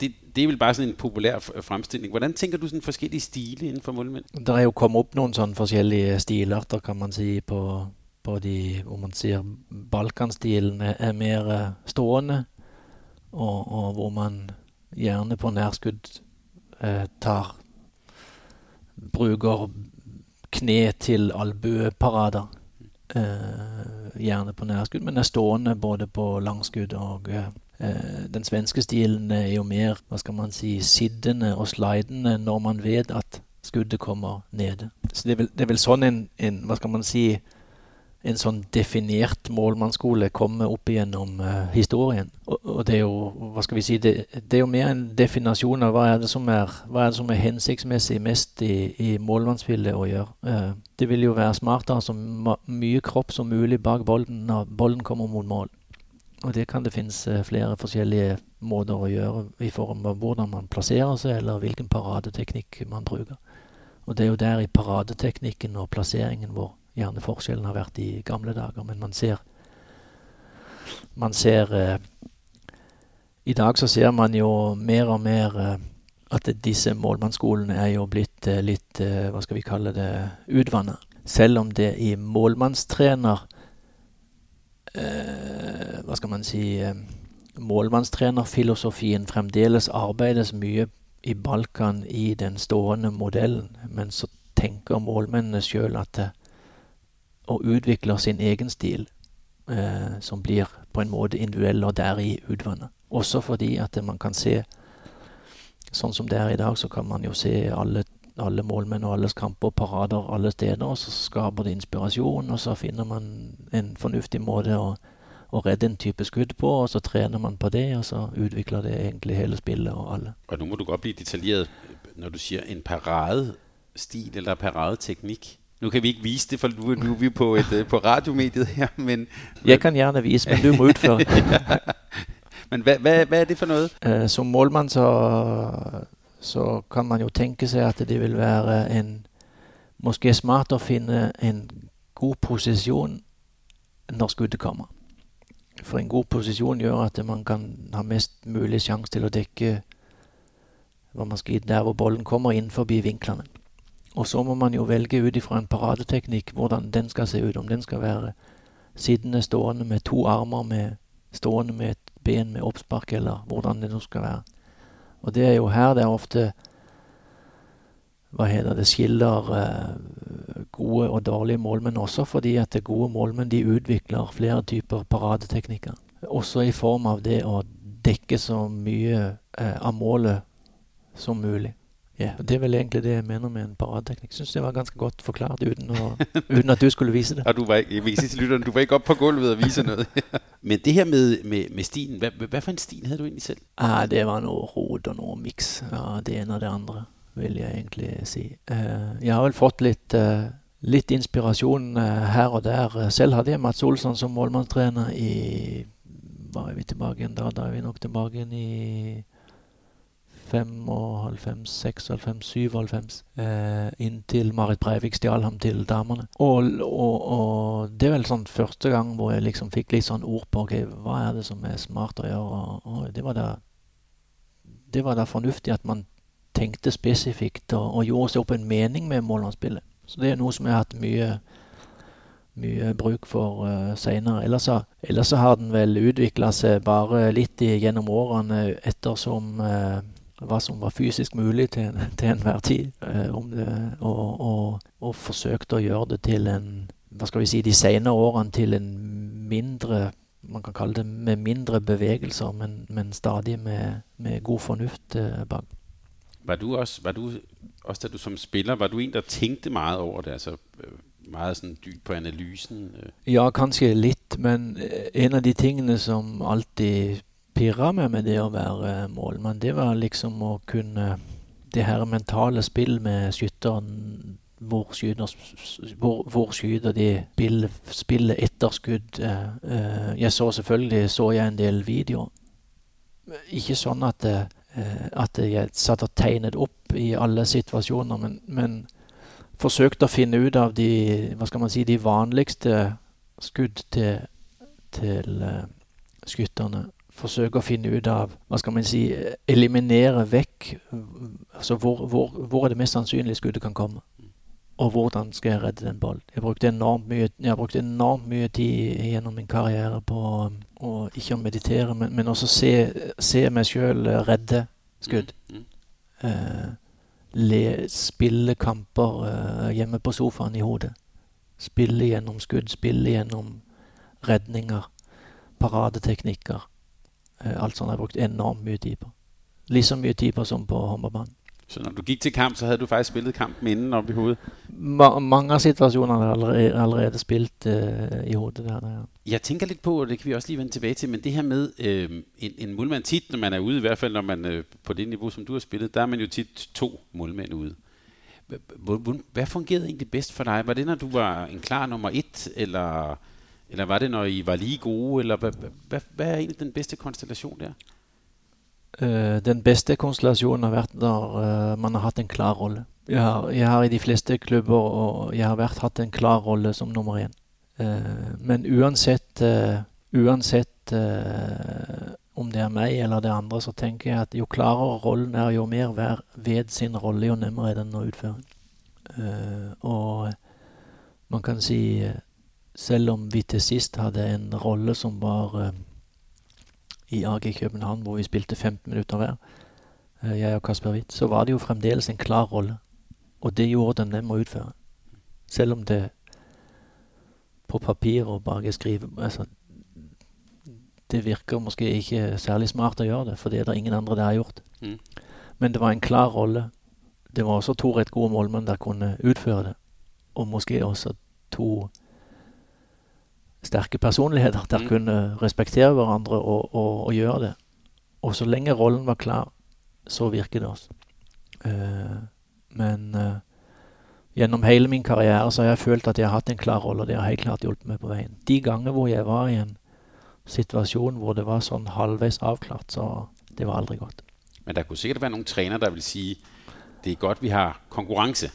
det, det er vel bare sådan en populær fremstilling. Hvordan tænker du sådan forskellige stile inden for målmænd? Der er jo kommet op nogle sådan forskellige stiler, der kan man sige på, på de, hvor man siger, Balkanstilen er mere stående, og, og hvor man gjerne på nærskud eh, tar bruker kne til albueparader. Eh, gjerne på nærskudd, men er stående både på langskudd og eh, Den svenske stilen er jo mer hva skal man si, siddende og slidende når man vet at skuddet kommer nede. Så det er vel, det er vel sånn en, en, hva skal man si, en sånn definert målmannsskole kommer opp igjennom uh, historien. Og, og, det er jo hva skal vi si, det, det, er jo mer en definasjon av hva er det som er, er, det som er hensiktsmessig mest i, i målmannsspillet å gjøre. Uh, det vil jo være smartere som mye kropp som mulig bak bolden når bolden kommer mot mål. Og det kan det finnes uh, flere forskjellige måter å gjøre i form av hvordan man plasserer seg, eller hvilken paradeteknikk man bruker. Og det er jo der i paradeteknikken og plasseringen vår gjerne forskjellen har vært i gamle dager. Men man ser Man ser eh, I dag så ser man jo mer og mer eh, at disse målmannsskolene er jo blitt eh, litt, eh, hva skal vi kalle det, utvanna. Selv om det i målmannstrener eh, Hva skal man si eh, Målmannstrenerfilosofien fremdeles arbeides mye i Balkan i den stående modellen, men så tenker målmennene sjøl at og utvikler sin egen stil, eh, som blir på en måte individuell og deri utvannet. Også fordi at man kan se Sånn som det er i dag, så kan man jo se alle, alle målmenn og alles kamper, parader alle steder, og så skaper det inspirasjon, og så finner man en fornuftig måte å, å redde en type skudd på, og så trener man på det, og så utvikler det egentlig hele spillet og alle. Og nå må du godt bli detaljeret når du sier en paradestil eller paradeteknikk. Nu kan vi ikke vise det, for nu, nu er vi på, et, øh, på radiomediet her. Men, Jeg kan gjerne vise, men du må utføre. ja. men hva, hva, hva, er det for noe? Uh, som målmann så, så kan man jo tenke seg at det vil være en måske smart å finne en god position, når skuddet kommer. For en god position gjør at man kan ha mest mulig sjanse til å dekke hva man skal der hvor bollen kommer inn forbi vinklene. Og så må man jo velge ut ifra en paradeteknikk hvordan den skal se ut. Om den skal være sittende, stående med to armer, med stående med et ben med oppspark, eller hvordan det nå skal være. Og det er jo her det er ofte hva heter det, skiller eh, gode og dårlige målmenn også, fordi at gode målmenn de utvikler flere typer paradeteknikker. Også i form av det å dekke så mye eh, av målet som mulig. Ja, Det er vel egentlig det jeg mener med en paradeteknikk. Syns det var ganske godt forklart uten, å, uten at du skulle vise det. Og du var ikke, jeg vil si til lytteren, du var ikke oppe på gulvet og vise noe. Men det her med, med, med stien, hva, hva for en stil havde du egentlig selv? Ah, det var noe rot og noe miks av det ene og det andre, vil jeg egentlig si. Uh, jeg har vel fått litt, uh, litt inspirasjon uh, her og der. Selv hadde jeg Mats Olsson som målmannstrener i Var vi tilbake igjen da? Da er vi nok tilbake igjen i 95, 96, 97 eh, inntil Marit Breivik stjal ham til damene. Og, og, og, det er vel sånn første gang hvor jeg liksom fikk litt sånn ord på okay, hva er det som er smart å gjøre. Og, det, var da, det var da fornuftig at man tenkte spesifikt og, gjorde seg opp en mening med målmannsspillet. Så det er noe som jeg har hatt mye mye bruk for uh, seinere. Ellers, ellers, har den vel utvikla seg bare litt i, gjennom årene ettersom uh, hva som var fysisk mulig til, til enhver tid. Eh, det, og, og, og, forsøkte å gjøre det til en Hva skal vi si de senere årene til en mindre Man kan kalle det med mindre bevegelser, men, men stadig med, med, god fornuft eh, bak. Var du også, var du, også da du som spiller, var du en der tenkte mye over det? altså mye meget sånn dypt på analysen? Øh? Ja, kanskje litt, Men en av de tingene som alltid pirra meg med det å være målmann, det var liksom å kunne Det her mentale spill med skytteren hvor skyter, hvor, hvor skyter de spillet, spillet etter skudd. Jeg så selvfølgelig så jeg en del videoer. Ikke sånn at, at jeg satt og tegnet opp i alle situasjoner, men, men forsøkte å finne ut av de, hva skal man si, de vanligste skudd til, til skytterne. Forsøke å finne ut av hva skal man si, eliminere vekk altså hvor, hvor, hvor er det mest sannsynlig skuddet kan komme. Og hvordan skal jeg redde den ballen. Jeg brukte enormt mye, jeg brukte enormt mye tid gjennom min karriere på å ikke å meditere, men, men også se, se meg sjøl redde skudd. Mm. Uh, le, spille kamper uh, hjemme på sofaen i hodet. Spille gjennom skudd, spille gjennom redninger, paradeteknikker. Uh, alt sånt har jeg brukt enormt mye tid på. Like mye tid på som på håndballbanen. Så når du gikk til kamp, så hadde du faktisk spillet kampen innen oppi hodet? Ma mange av situasjonene har allerede, allerede spilt uh, i hodet. Der, der. Jeg tenker litt på, og det kan vi også lige vende tilbake til, men det her med uh, en, en målmann tit, når man er ude, i hvert fall når man uh, på det nivå, som du har spillet, der er man jo tit to målmænd ude. Hva fungerte egentlig best for deg? Var det når du var en klar nummer ett, eller, eller var det når I var like gode, eller hva er egentlig den beste konstellasjonen der? Uh, den beste konstellasjonen har vært når uh, man har hatt en klar rolle. Jeg har, jeg har, i de fleste klubber og jeg har vært, hatt en klar rolle som nummer én. Uh, men uansett, uansett om det er meg eller det andre, så tenker jeg at jo klarere rollen er, jo mer hver ved sin rolle, jo nemmere er den å utføre. og man kan si, selv om vi til sist hadde en rolle som var i AG København, hvor vi spilte 15 minutter hver, uh, jeg og Kasper Witt, så var det jo fremdeles en klar rolle. Og det gjorde den nem å utføre. Selv om det på papir og bak skrive altså, Det virker måske ikke særlig smart å gjøre det, for det er det ingen andre der har gjort. Mm. Men det var en klar rolle. Det var også to rett gode målmenn der kunne utføre det. Og måske også to sterke personligheter der mm. kunne respektere hverandre og, og, og, gjøre det. Og så lenge rollen var klar, så virket det også. Uh, men uh, gjennom hele min karriere så har jeg følt at jeg har hatt en klar rolle, og det har helt klart hjulpet meg på veien. De ganger hvor jeg var i en situasjon hvor det var sånn halvveis avklart, så det var aldri godt. Men det kunne sikkert være noen trenere der vil si det er godt vi har konkurranse.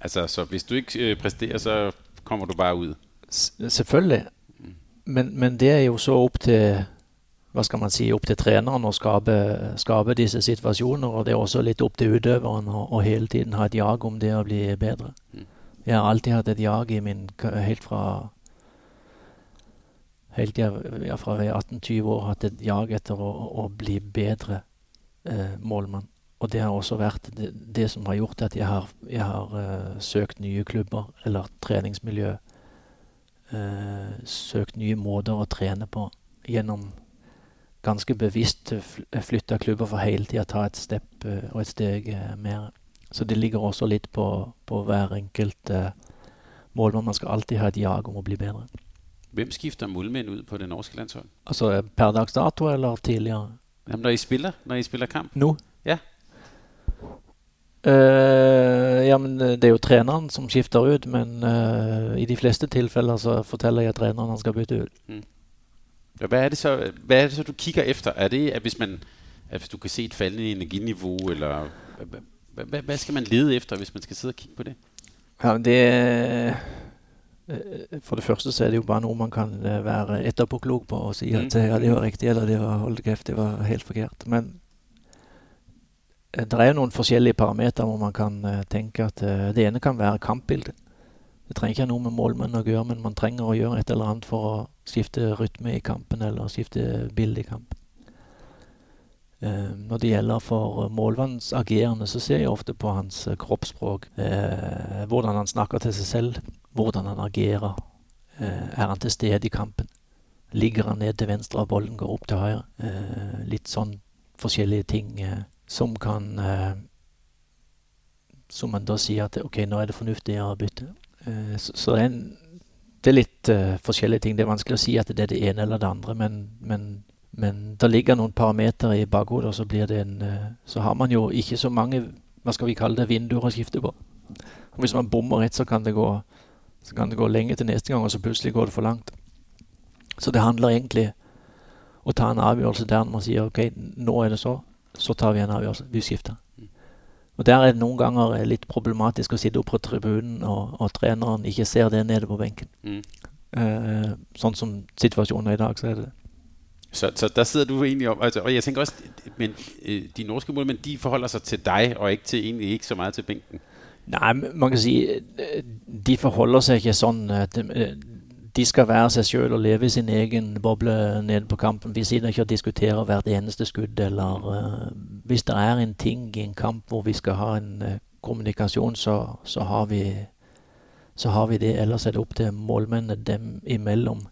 Altså, så hvis du ikke øh, presterer, så kommer du bare ut. S selvfølgelig. Men, men, det er jo så opp til hva skal man si, opp til treneren å skape, skape disse situasjoner. Og det er også litt opp til utøveren å hele tiden ha et jag om det å bli bedre. Mm. Jeg har alltid hatt et jag i min helt fra Helt jeg, jeg fra jeg 18-20 år hatt et jag etter å, å bli bedre eh, målmann. Og det har også vært det, det, som har gjort at jeg har, jeg har uh, søkt nye klubber eller treningsmiljø søkt nye måter å trene på gjennom ganske bevisst flytte klubber for hele tida ta et step eh, og et steg eh, mer. Så det ligger også litt på, på hver enkelt mål, målmann. Man skal alltid ha et jag om å bli bedre. Hvem skifter målmenn ut på det norske landslaget? Altså Per dags dato eller tidligere? Jamen, når I spiller, når I spiller kamp? Nå? Ja. Uh, ja, men Det er jo treneren som skifter ut, men uh, i de fleste tilfeller så forteller jeg treneren han skal bytte ut. Mm. Ja, hva, er det så, hva er det så du kikker efter? Er det at hvis, man, at hvis du kan se et fallende energinivå, eller hva, hva skal man lede efter hvis man skal sidde og kikke på det? Ja, det eh, For det første så er det jo bare noe man kan være etterpåklok på og si at mm. ja, det var riktig, eller det var hold kjeft, det var helt forkert. Men det er noen forskjellige parametere hvor man kan uh, tenke at uh, det ene kan være kampbildet. Det trenger ikke ha noe med målmenn å gjøre, men man trenger å gjøre et eller annet for å skifte rytme i kampen eller skifte bilde i kampen. Når det gjelder for målmannens agerende, så ser jeg ofte på hans kroppsspråk. hvordan han snakker til seg selv, hvordan han agerer. er han til stede i kampen? Ligger han ned til venstre og bollen går opp til høyre? litt sånn forskjellige ting som kan eh, Som man da sier at ok, nå er det fornuftig å bytte. Eh, så, så det, er en, det er litt uh, forskjellige ting. Det er vanskelig å si at det er det ene eller det andre, men, men, men det ligger noen parametere i bakhodet, og så blir det en uh, Så har man jo ikke så mange hva skal vi kalle det, vinduer å skifte på. Og hvis man bommer rett, så kan det gå så kan det gå lenge til neste gang, og så plutselig går det for langt. Så det handler egentlig å ta en avgjørelse der man sier OK, nå er det så, så tar vi en avgjørelse. Vi skifter. Og Der er det noen ganger litt problematisk å sitte oppe på tribunen, og, og treneren ikke ser det nede på benken. Mm. Uh, sånn som situasjonen er i dag, så er det det. Så, så der sidder du egentlig om, altså, og jeg tænker også, men øh, de norske målmænd, de forholder sig til dig, og ikke til, egentlig ikke så meget til bænken. Nei, man kan si de forholder seg ikke sånn. De skal være seg sjøl og leve i sin egen boble nede på kampen. Vi sitter ikke og diskuterer hvert eneste skudd, eller uh, Hvis det er en ting i en kamp hvor vi skal ha en uh, kommunikasjon, så, så, har vi, så har vi det. Ellers er det opp til målmennene dem imellom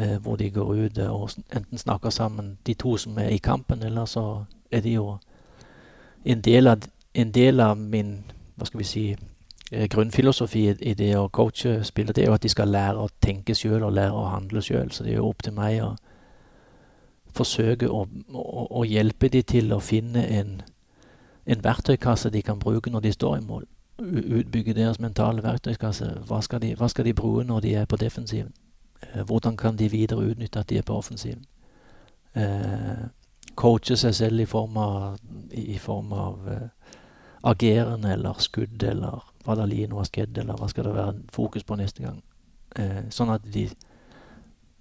uh, hvor de går ut og enten snakker sammen, de to som er i kampen, eller så er de jo en del av, en del av min hva skal vi si, grunnfilosofi i det å coache spillere, det er jo at de skal lære å tenke sjøl og lære å handle sjøl. Så det er jo opp til meg å forsøke å, å, å hjelpe de til å finne en, en, verktøykasse de kan bruke når de står i mål. Utbygge deres mentale verktøykasse. Hva skal de, hva skal de bruke når de er på defensiven? Eh, hvordan kan de videre utnytte at de er på offensiven? Eh, coache seg selv i form av, i form av eh, ageren eller skudd eller ligger noe skjedd, eller hva skal det være fokus på neste gang. Eh, sånn at de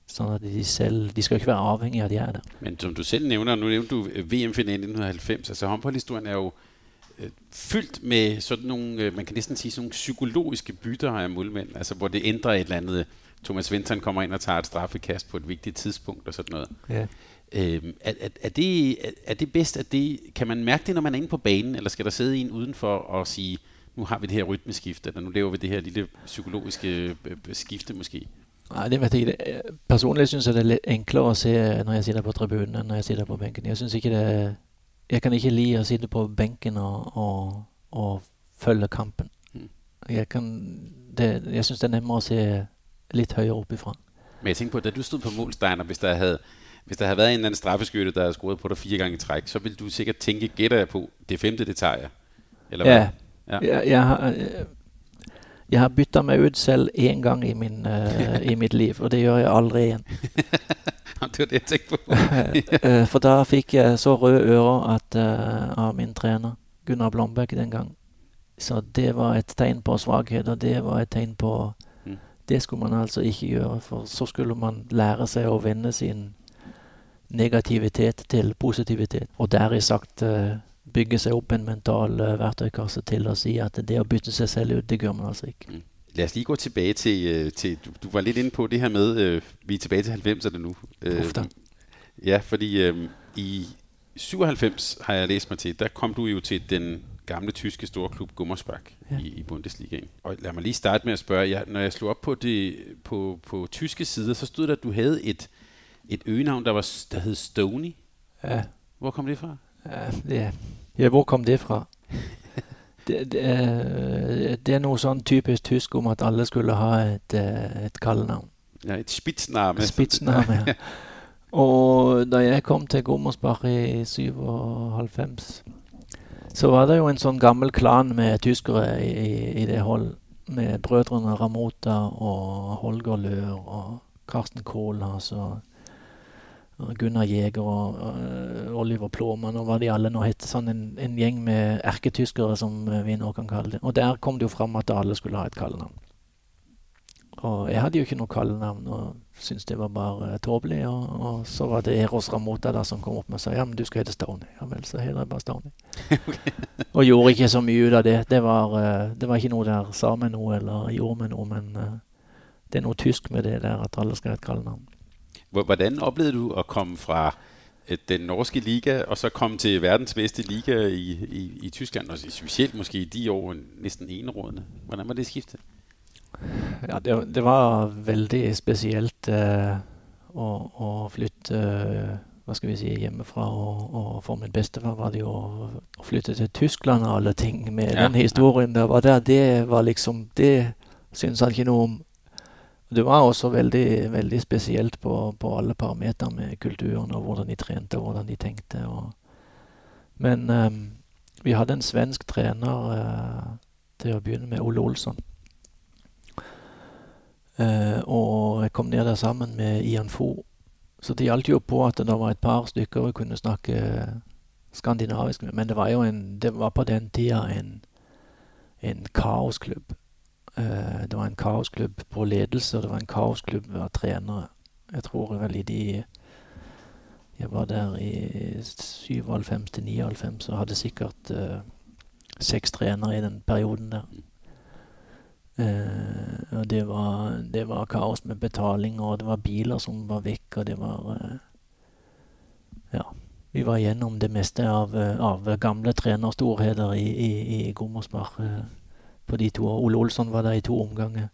Sånn at de selv De skal ikke være avhengige av at de er der. Men som du selv nevner, nå nevnte du VM-finalen i 1990. altså Håndballhistorien er jo fylt fyldt med sådan nogle, øh, man kan næsten sige sådan nogle psykologiske bytter af målmænd, altså hvor det ændrer et eller andet Thomas Vinton kommer ind og tager et straffekast på et vigtigt tidspunkt og sådan noget. Ja. Øhm, er, er, er, det, er det bedst, at det, kan man mærke det, når man er inde på banen, eller skal der sidde en udenfor og sige, nu har vi det her rytmeskifte, eller nu laver vi det her lille psykologiske øh, skifte måske? Nej, det vet jeg ikke. Personligt synes jeg det er lidt enklere at se, når jeg sitter på tribunen, end når jeg sitter på bænken. Jeg synes ikke det Jeg kan ikke lide at sitte på bænken og, og, og følge kampen. Mm. Jeg, kan, det, jeg synes det er nemmere at se litt høyere opp ifra. Men jeg tænkte på, da du stod på målstegn, hvis der havde, hvis der havde været en eller anden straffeskytte, der havde scoret på dig fire gange i træk, så ville du sikkert tænke, gætter jeg på, det femte, det tager jeg. Eller ja, ja. Jeg, jeg, har, jeg har byttet meg ut selv én gang i, min, uh, i mitt liv, og det gjør jeg aldri igjen. uh, for da fikk jeg så røde ører at, uh, av min trener, Gunnar Blomberg, den gang. Så det var et tegn på svakhet, og det var et tegn på det skulle man altså ikke gjøre, for så skulle man lære seg å vende sin negativitet til positivitet. Og deri sagt eh, bygge seg opp en mental eh, verktøykasse til å si at det å bytte seg selv ut, det gjør man altså ikke. Mm. Lad os lige gå tilbage til, øh, til du, du var lidt inde på det her med, øh, vi er tilbage til 90'erne nu. Øh, ja, fordi øh, i 97 har jeg læst mig til, der kom du jo til den gamle tyske storklub Gummersbach ja. i, i Bundesligaen. Og lad mig lige starte med at spørge, jeg, når jeg slog op på, det, på, på tyske sider, så stod der, at du havde et, et øgenavn, der, var, der hed Stony. Ja. Hvor kom det fra? Ja, ja. Ja hvor kom det fra? det, det, er, det er noe sånn typisk tysk om at alle skulle ha et, eh, et kallenavn. Ja, et spitsname. Spitsname, ja. Og da jeg kom til Gommersbach i 97 så var det jo en sånn gammel klan med tyskere i, i det hold. Med brødrene Ramota og Holger Løhr og Karsten og, og Gunnar Jæger og, og Oliver Plåmann og hva de alle nå het. Sånn en, en, gjeng med erketyskere, som vi nå kan kalle det. Og der kom det jo fram at alle skulle ha et kallenavn. Og jeg hadde jo ikke noe kallenavn. og syntes det var bare tåpelig. Og, og, så var det Eros Ramota da som kom opp med og sa ja, men du skal hete Stoney. Ja vel, så heter jeg bare Stoney. og gjorde ikke så mye ut av det. Det var, eh, det var ikke noe der sa meg noe eller gjorde meg noe, men uh, det er noe tysk med det der at alle skal ha et kallenavn. Hvordan opplevde du å komme fra eh, den norske liga, og så komme til verdens bedste liga i, i, i Tyskland, og spesielt måske i de år nesten enerådende? Hvordan var det skiftet? Ja, det, det, var veldig spesielt eh, å, å, flytte eh, hva skal vi si, hjemmefra. Og, og, for min bestefar var det jo å flytte til Tyskland og alle ting med ja, den historien der var der. Det var liksom Det syns han ikke noe om. Det var også veldig, veldig spesielt på, på alle parametere med kulturen og hvordan de trente og hvordan de tenkte. Og, men um, vi hadde en svensk trener uh, til å begynne med, Ole Olsson. Uh, og jeg kom ned der sammen med Ian Fo. Så det gjaldt jo på at det var et par stykker vi kunne snakke skandinavisk med. Men det var jo en, det var på den tida en, en kaosklubb. Uh, det var en kaosklubb på ledelse, og det var en kaosklubb av trenere. Jeg tror vel i de Jeg var der i 97 til 99 og hadde sikkert uh, seks trenere i den perioden der. Uh, og det var, det var, kaos med betaling, og det var biler som var vekk, og det var Ja. Vi var gjennom det meste av, av gamle trenerstorheter i, i, i Gommersbach på de to. Ole Olsson var der i to omganger.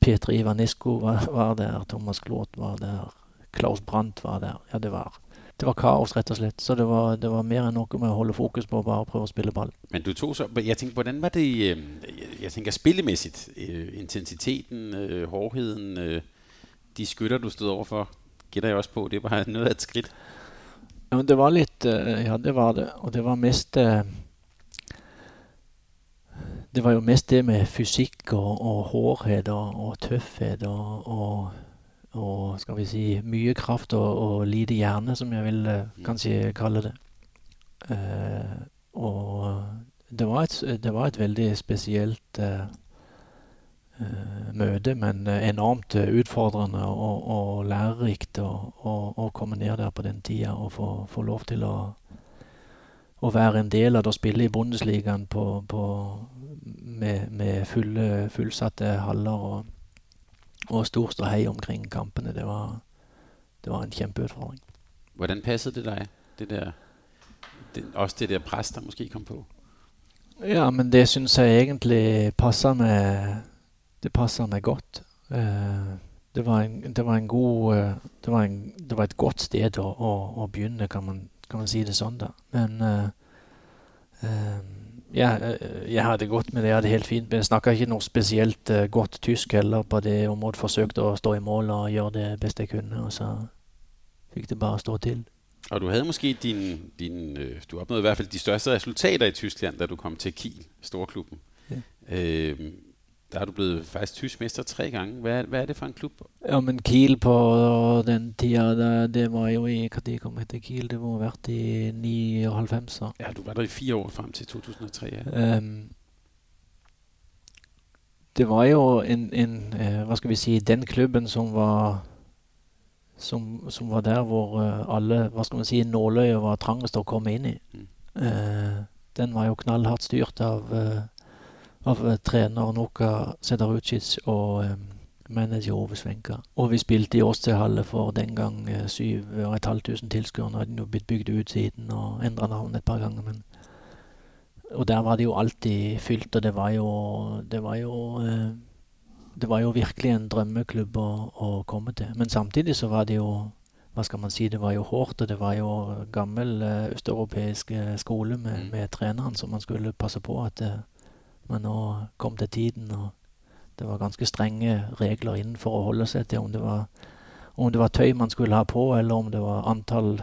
Peter Ivanisko var, var, der. Thomas Glaat var der. Klaus Brandt var der. Ja, det var, det var kaos, rett og slett. Så det var, det var mer enn noe med å holde fokus på å bare prøve å spille ball. Men du tog så Jeg tenker, hvordan var det Jeg tenker spillemessig. Intensiteten, hardheten de skytter du stod overfor, gjetter jeg også på. Det var noe av et skritt. Ja, det var litt Ja, det var det. Og det var mest det var jo mest det med fysikk og, og hårhet og, og tøffhet og, og, og, skal vi si mye kraft og, lite hjerne, som jeg vil uh, kanskje kalle det. Uh, og det var, et, det var, et, veldig spesielt uh, møte, men enormt utfordrende og, lærerikt å komme ned der på den tida og få, få lov til å, å være en del av det å spille i Bundesligaen på, på med, med fulle, fullsatte haller og, og stor ståhei omkring kampene. Det var, det var en kjempeutfordring. Hvordan passet det deg? Det der, det, også det der press der måske kom på? Ja, men det syns jeg egentlig passer meg Det passer meg godt. Uh, det, var en, det var en, god uh, det, var en, det, var et godt sted å, å, å begynne, kan man, kan man, si det sånn, da. Men uh, ja, eh, jeg hadde gått med det. Jeg hadde helt fint. Men jeg snakka ikke noe spesielt uh, godt tysk heller på det området. Forsøkte å stå i mål og gjøre det beste jeg kunne, og så fikk det bare stå til. Og du hadde måske din, din øh, Du oppnådde i hvert fall de største resultater i Tyskland da du kom til Kiel, storklubben. Ja. Øh, der er du blevet faktisk tysk mester tre ganger. Hva, hva, er det for en klubb? Ja, men Kiel på den tida, det, det var jo i Når kom etter Kiel? Det må ha vært i 99. Ja, du var der i fire år frem til 2003. Ja. Um, det var jo en, en uh, Hva skal vi si Den klubben som var som, som var der hvor uh, alle hva skal man si, nåløyet var trangest å komme inn i. Mm. Uh, den var jo knallhardt styrt av av uh, trener Nuka Sedarucic og eh, manager Ove Svenka. Og vi spilte i Åstsøhallet for den gang uh, 7500 tilskuere. Hadde jo blitt bygd ut siden og endra navn et par ganger. Men og der var det jo alltid fylt, og det var jo Det var jo, det var jo virkelig en drømmeklubb å, å, komme til. Men samtidig så var det jo Hva skal man si? Det var jo hårdt, og det var jo gammel østeuropeisk skole med, mm. med treneren, så man skulle passe på at men nå kom det tiden, og det var ganske strenge regler innenfor å holde seg til om det var, om det var tøy man skulle ha på, eller om det var antall,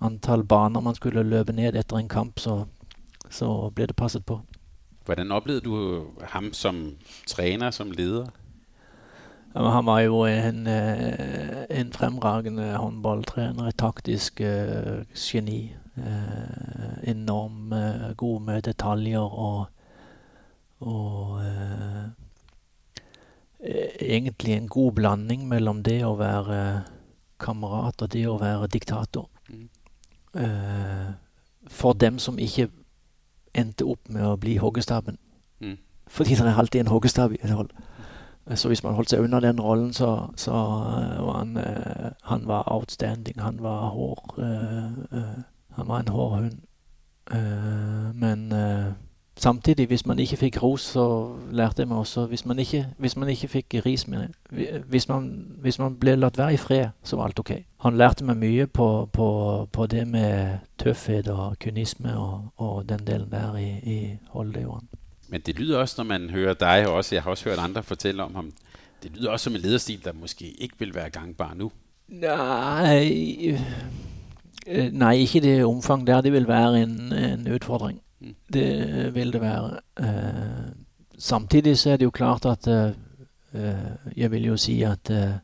antall baner man skulle løpe ned etter en kamp, så, så ble det passet på. Hvordan opplevde du ham som trener, som leder? Han var jo en, eh, en fremragende håndballtrener, et taktisk uh, geni. Eh, enormt eh, gode med detaljer og, og eh, egentlig en god blanding mellom det å være kamerat og det å være diktator. Mm. for dem som ikke endte opp med å bli hoggestabben. Mm. Fordi det er alltid en hoggestab i et hold. Så hvis man holdt seg unna den rollen, så, så var han, han var outstanding. Han var hår. Uh, uh, han var en hård hund. Uh, men uh, samtidig, hvis man ikke fikk ros, så lærte jeg meg også Hvis man ikke, hvis man ikke fikk ris med hvis man, hvis man ble latt være i fred, så var alt ok. Han lærte meg mye på, på, på det med tøffhet og kynisme og, og, den delen der i, i Holde. Men det lyder også, når man hører deg, og også jeg har også hørt andre fortelle om ham, det lyder også som en lederstil, der måske ikke vil være gangbar nå? Nei, eh, nei, ikke i det omfang der. Det vil være en, en utfordring. Mm. Det vil det være. Uh, samtidig så er det jo klart at eh, eh Jeg vil jo si at uh,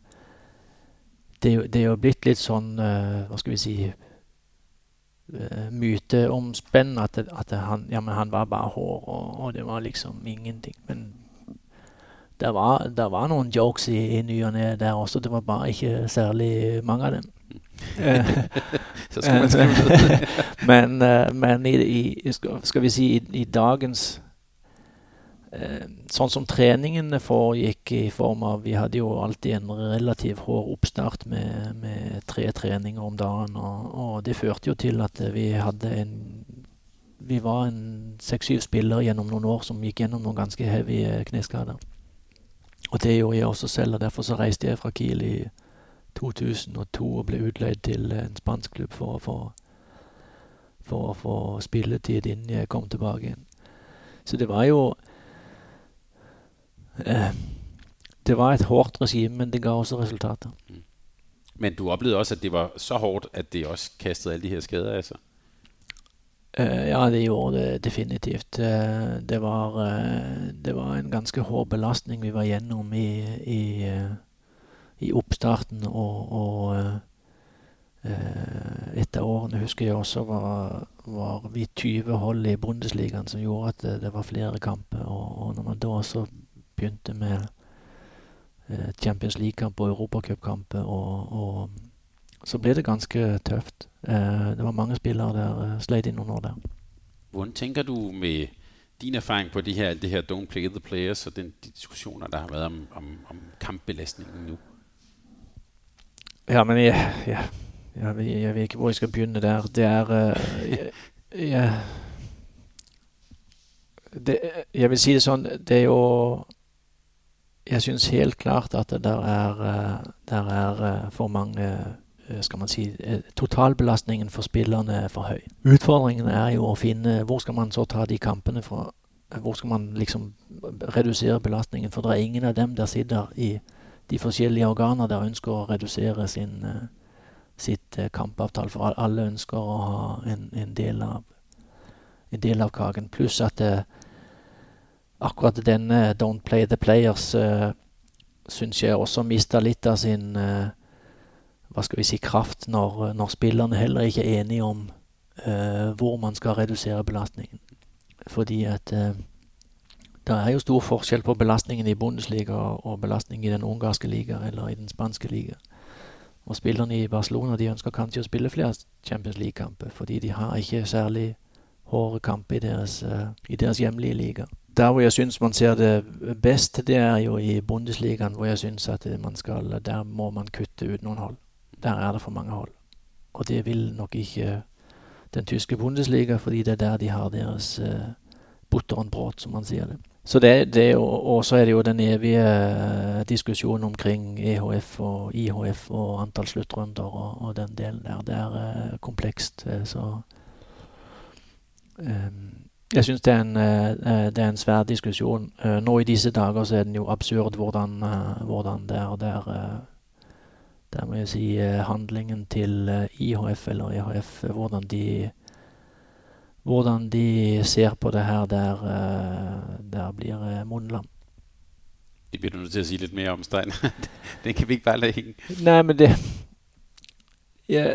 det, det er jo blitt litt sånn eh, Hva skal vi si eh, Myteomspenn at, at han, ja, men han var bare hår, og, og det var liksom ingenting. Men det var, det var noen jokes i, i ny og ne der også. Det var bare ikke særlig mange av dem. Men eh, men i, i, skal vi si i, i dagens eh, Sånn som treningene foregikk i form av Vi hadde jo alltid en relativt hård oppstart med, med tre treninger om dagen. Og, og det førte jo til at vi hadde en Vi var en seks-syv spillere gjennom noen år som gikk gjennom noen ganske heavy eh, kneskader. Og det gjorde jeg også selv, og derfor så reiste jeg fra Kiel i 2002 og ble utleid til en spansk klubb for å få for å få spilletid innen jeg kom tilbake igjen. Så det var jo eh, Det var et hårdt regime, men det ga også resultater. Men du opplevde også, at det var så hårdt, at det også kastet alle de her skader av seg? Eh, ja, det gjorde det definitivt. Eh, det, var, eh, det var en ganske hård belastning vi var gjennom i, i, eh, i oppstarten. Og, og eh, eh, etter årene husker jeg også var, var vi 20 hold i Bundesligaen som gjorde at det, det var flere kamper. Og, og når man da også begynte med eh, Champions League-kamp og Europacupkamper, og, og så ble det ganske tøft. Eh, det var mange spillere der eh, sleit inn år der. Hvordan tenker du med din erfaring på det her, det her don't play the players, og den, de diskussioner, der har vært om, om, om kampbelastningen nu? Ja, men jeg, jeg, jeg, jeg vet ikke hvor jeg skal begynne der. Det er eh, jeg, det, jeg vil si det sånn, det er jo Jeg syns helt klart at det der er, eh, der er eh, for mange skal man si, Totalbelastningen for spillerne er for høy. Utfordringen er jo å finne Hvor skal man så ta de kampene fra? Hvor skal man liksom redusere belastningen? For det er ingen av dem der sitter i de forskjellige organer der ønsker å redusere sin, eh, sitt eh, kampavtale. For alle ønsker å ha en, en, del av, en del av kaken. Pluss at det, akkurat denne Don't Play the Players uh, syns jeg også mista litt av sin eh, hva skal vi si, kraft når, når spillerne heller ikke er enige om uh, hvor man skal redusere belastningen. Fordi at eh, det er jo stor forskjell på belastningen i Bundesliga og belastningen i den ungarske liga eller i den spanske liga. Og spillerne i Barcelona de ønsker kanskje å spille flere Champions League-kamper, fordi de har ikke særlig hårde kamper i deres, eh, i deres hjemlige liga. Der hvor jeg syns man ser det best, det er jo i Bundesligaen, hvor jeg syns at man skal, der må man kutte ut noen hold. Der er det for mange hold. Og det vil nok ikke den tyske Bundesliga, fordi det er der de har deres uh, butterenbrot, som man sier det. Så det, det og så er det jo den evige eh, diskusjonen omkring EHF og IHF og antall sluttrunder og, og den delen der. Det er eh, komplekst. eh, Så jeg syns det, det er en svær diskusjon. Nå i disse dager så er den jo absurd hvordan, hvordan det er. Der, der må jeg si handlingen til IHF eller EHF, eh, hvordan de hvordan de ser på det her, der, der blir jeg munnlam. Det blir du nødt til å si litt mer om, Stein. Den kan vi ikke bare lade hænge. Nei, men det ja,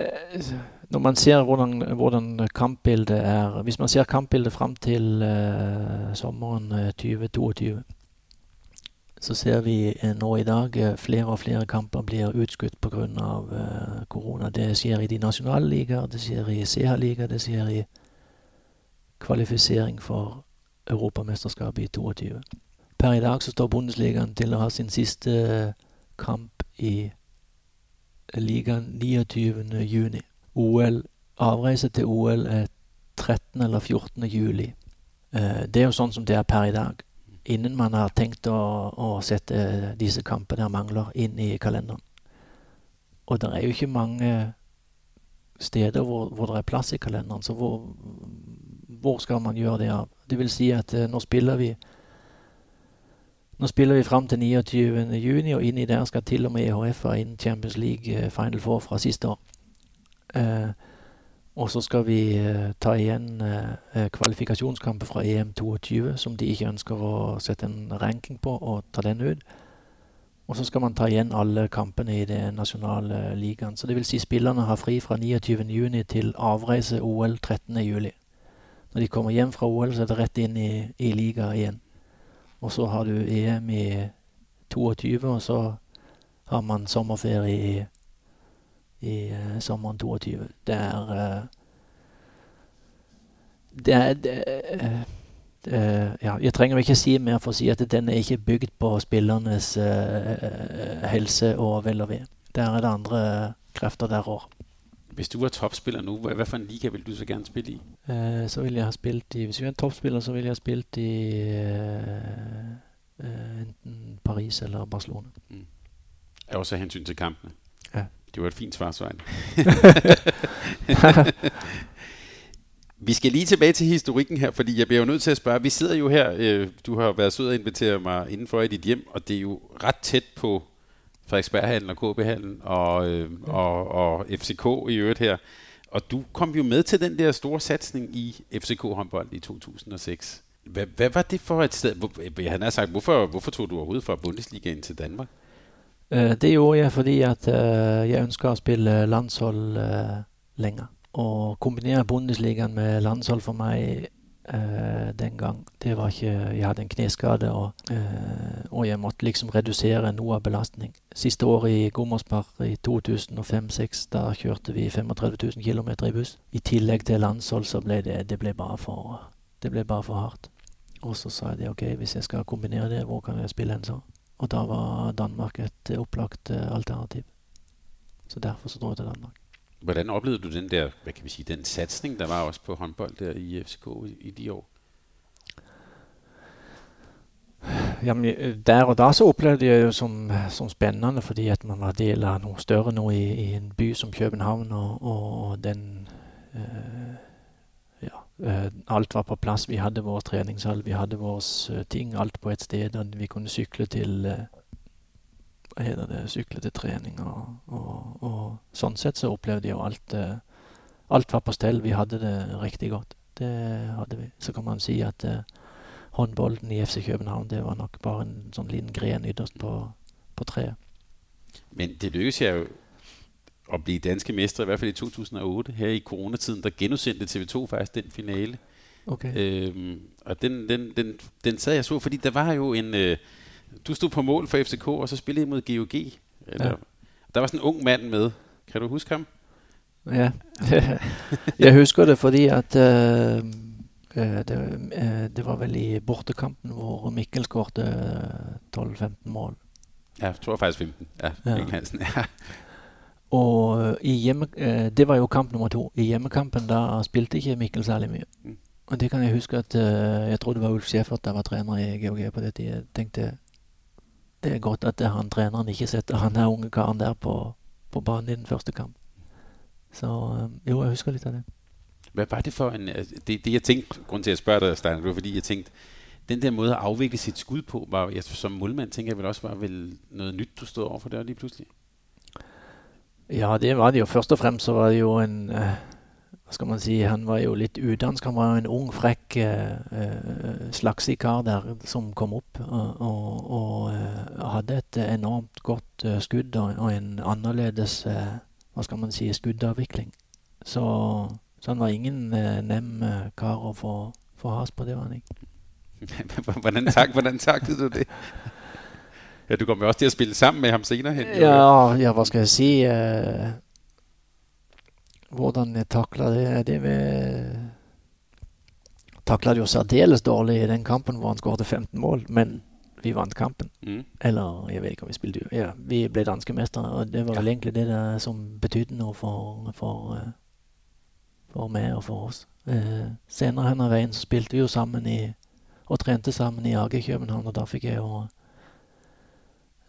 Når man ser hvordan, hvordan kampbildet er Hvis man ser kampbildet fram til uh, sommeren eh, 2022, så ser vi uh, nå i dag uh, flere og flere kamper blir utskutt pga. Uh, korona. Det skjer i de nasjonale ligaer, det skjer i CH-liga, det skjer i kvalifisering for Europamesterskapet i 22. Per i dag så står Bundesligaen til å ha sin siste kamp i ligaen 29. juni. OL, avreise til OL er 13. eller 14. juli. Eh, det er jo sånn som det er per i dag. Innen man har tenkt å, å sette disse kampene der mangler, inn i kalenderen. Og det er jo ikke mange steder hvor, hvor det er plass i kalenderen, så hvor, hvor skal man gjøre det av? Det vil si at nå spiller vi nå spiller vi fram til 29.6, og inni der skal til og med EHF ha inn Champions League Final Four fra siste år. Eh, og så skal vi eh, ta igjen eh, kvalifikasjonskamper fra EM22, som de ikke ønsker å sette en ranking på, og ta den ut. Og så skal man ta igjen alle kampene i det nasjonale ligaen. Så det vil si spillerne har fri fra 29.6 til avreise OL 13.7. Når de kommer hjem fra OL, så er det rett inn i, i liga igjen. Og så har du EM i 22, og så har man sommerferie i i uh, sommeren 22. Det er uh, Det er det, uh, Ja, jeg trenger ikke si mer for å si at den er ikke bygd på spillernes helse og vel og ve. Der er det andre krefter der òg. Hvis du var toppspiller nå, hva for en liga vil du så gjerne spille i? så vil jeg ha spilt i Hvis jeg er toppspiller, så vil jeg ha spilt i enten Paris eller Barcelona. Mm. Også hensyn til kampene? Ja. Det var et fint svar, Svein. vi skal lige tilbage til historikken her, fordi jeg bliver jo nødt til at spørge. Vi sidder jo her, øh, du har været sød at invitere mig indenfor i dit hjem, og det er jo ret tæt på Frederiksberghallen og KB-hallen og, øh, og, og FCK i øvrigt her. Og du kom jo med til den der store satsning i FCK håndbold i 2006. Hvad, hvad var det for et sted? Hvor, han har sagt, hvorfor, hvorfor tog du overhovedet fra Bundesligaen til Danmark? Uh, det gjorde jeg fordi at uh, jeg ønska å spille landshold uh, lenger. Å kombinere Bundesligaen med landshold for meg den gang Det var ikke Jeg hadde en kneskade, og, og jeg måtte liksom redusere noe av belastning. Siste året i Gommersberg i 2005-2006, da kjørte vi 35 000 km i buss. I tillegg til landshold så ble det, det ble bare for Det ble bare for hardt. Og så sa jeg det, ok, hvis jeg skal kombinere det, hvor kan jeg spille en så? Og da var Danmark et opplagt eh, alternativ. Så derfor så dro jeg til Danmark. Hvordan opplevde du den der, hvad kan vi sige, den satsning, der var også på håndbold der i FCK i, de år? Jamen, øh, der og da så opplevde jeg jo som, som spennende, fordi at man var del av noe større nå i, i en by som København, og, og den øh, Uh, alt var på plass. Vi hadde vår treningshall, vi hadde våre uh, ting, alt på et sted. Og vi kunne sykle til uh, Heter det Sykle til trening. Og, og, og, sånn sett så opplevde jeg jo alt Alt var på stell. Vi hadde det riktig godt. Det hadde vi. Så kan man si at håndbollen i FC København det var nok bare en sånn liten gren ytterst på, på treet. Men det lykkes jo å bli danske mestre, i hvert fall i 2008, her i koronatiden der genudsendte TV2 faktisk den finale. Okay. Øhm, og den, den, den, den sad jeg så, fordi der var jo en... Øh, du stod på mål for FCK, og så spillede mod GOG. Eller, ja. Der var sådan en ung mand med. Kan du huske ham? Ja, jeg husker det fordi at øh, øh det, øh, det var vel i bortekampen hvor Mikkel skårte 12-15 øh, mål. Ja, jeg tror faktisk 15. Ja, ja. Hansen. Ja. Og eh, i hjemme, øh, det var jo kamp nummer to. I hjemmekampen da spilte ikke Mikkel særlig mye. Mm. Og det kan jeg huske at jeg tror det var Ulf Schäfert der var trener i GOG på det. Jeg tenkte det er godt at han treneren ikke setter han der unge karen der på, på banen i den første kamp. Så jo, jeg husker litt av det. Hvad var det for en... Det, det jeg tænkte, grund til at jeg spørger dig, Stein, det var fordi jeg tænkte, den der måde at afvikle sit skud på, var, jeg, som målmand tænker jeg vel også var vel noget nyt, du stod overfor der lige pludselig? Ja, det var det jo. Først og fremst så var det jo en Hva skal man si? Han var jo litt udansk. Han var jo en ung, frekk, uh, slagsikar slagsig kar der som kom opp. Og, og, og hadde et enormt godt skudd og, og, en annerledes hva skal man si, skuddavvikling. Så, så han var ingen nem kar å få, få has på, det var han ikke. hvordan, tak, hvordan taklet du det? Ja, du kommer jo også til å spille sammen med ham senere hen. Ja, ja hva skal jeg si? Eh, hvordan jeg takla det Det vi Takla det jo særdeles dårlig i den kampen hvor han skåret 15 mål, men vi vant kampen. Mm. Eller jeg vet ikke om vi spilte Ja, vi ble danske mestere, og det var vel egentlig det der som betydde noe for, for, eh, for meg og for oss. Eh, senere hen av veien så spilte vi jo sammen i og trente sammen i AG København, og da fikk jeg jo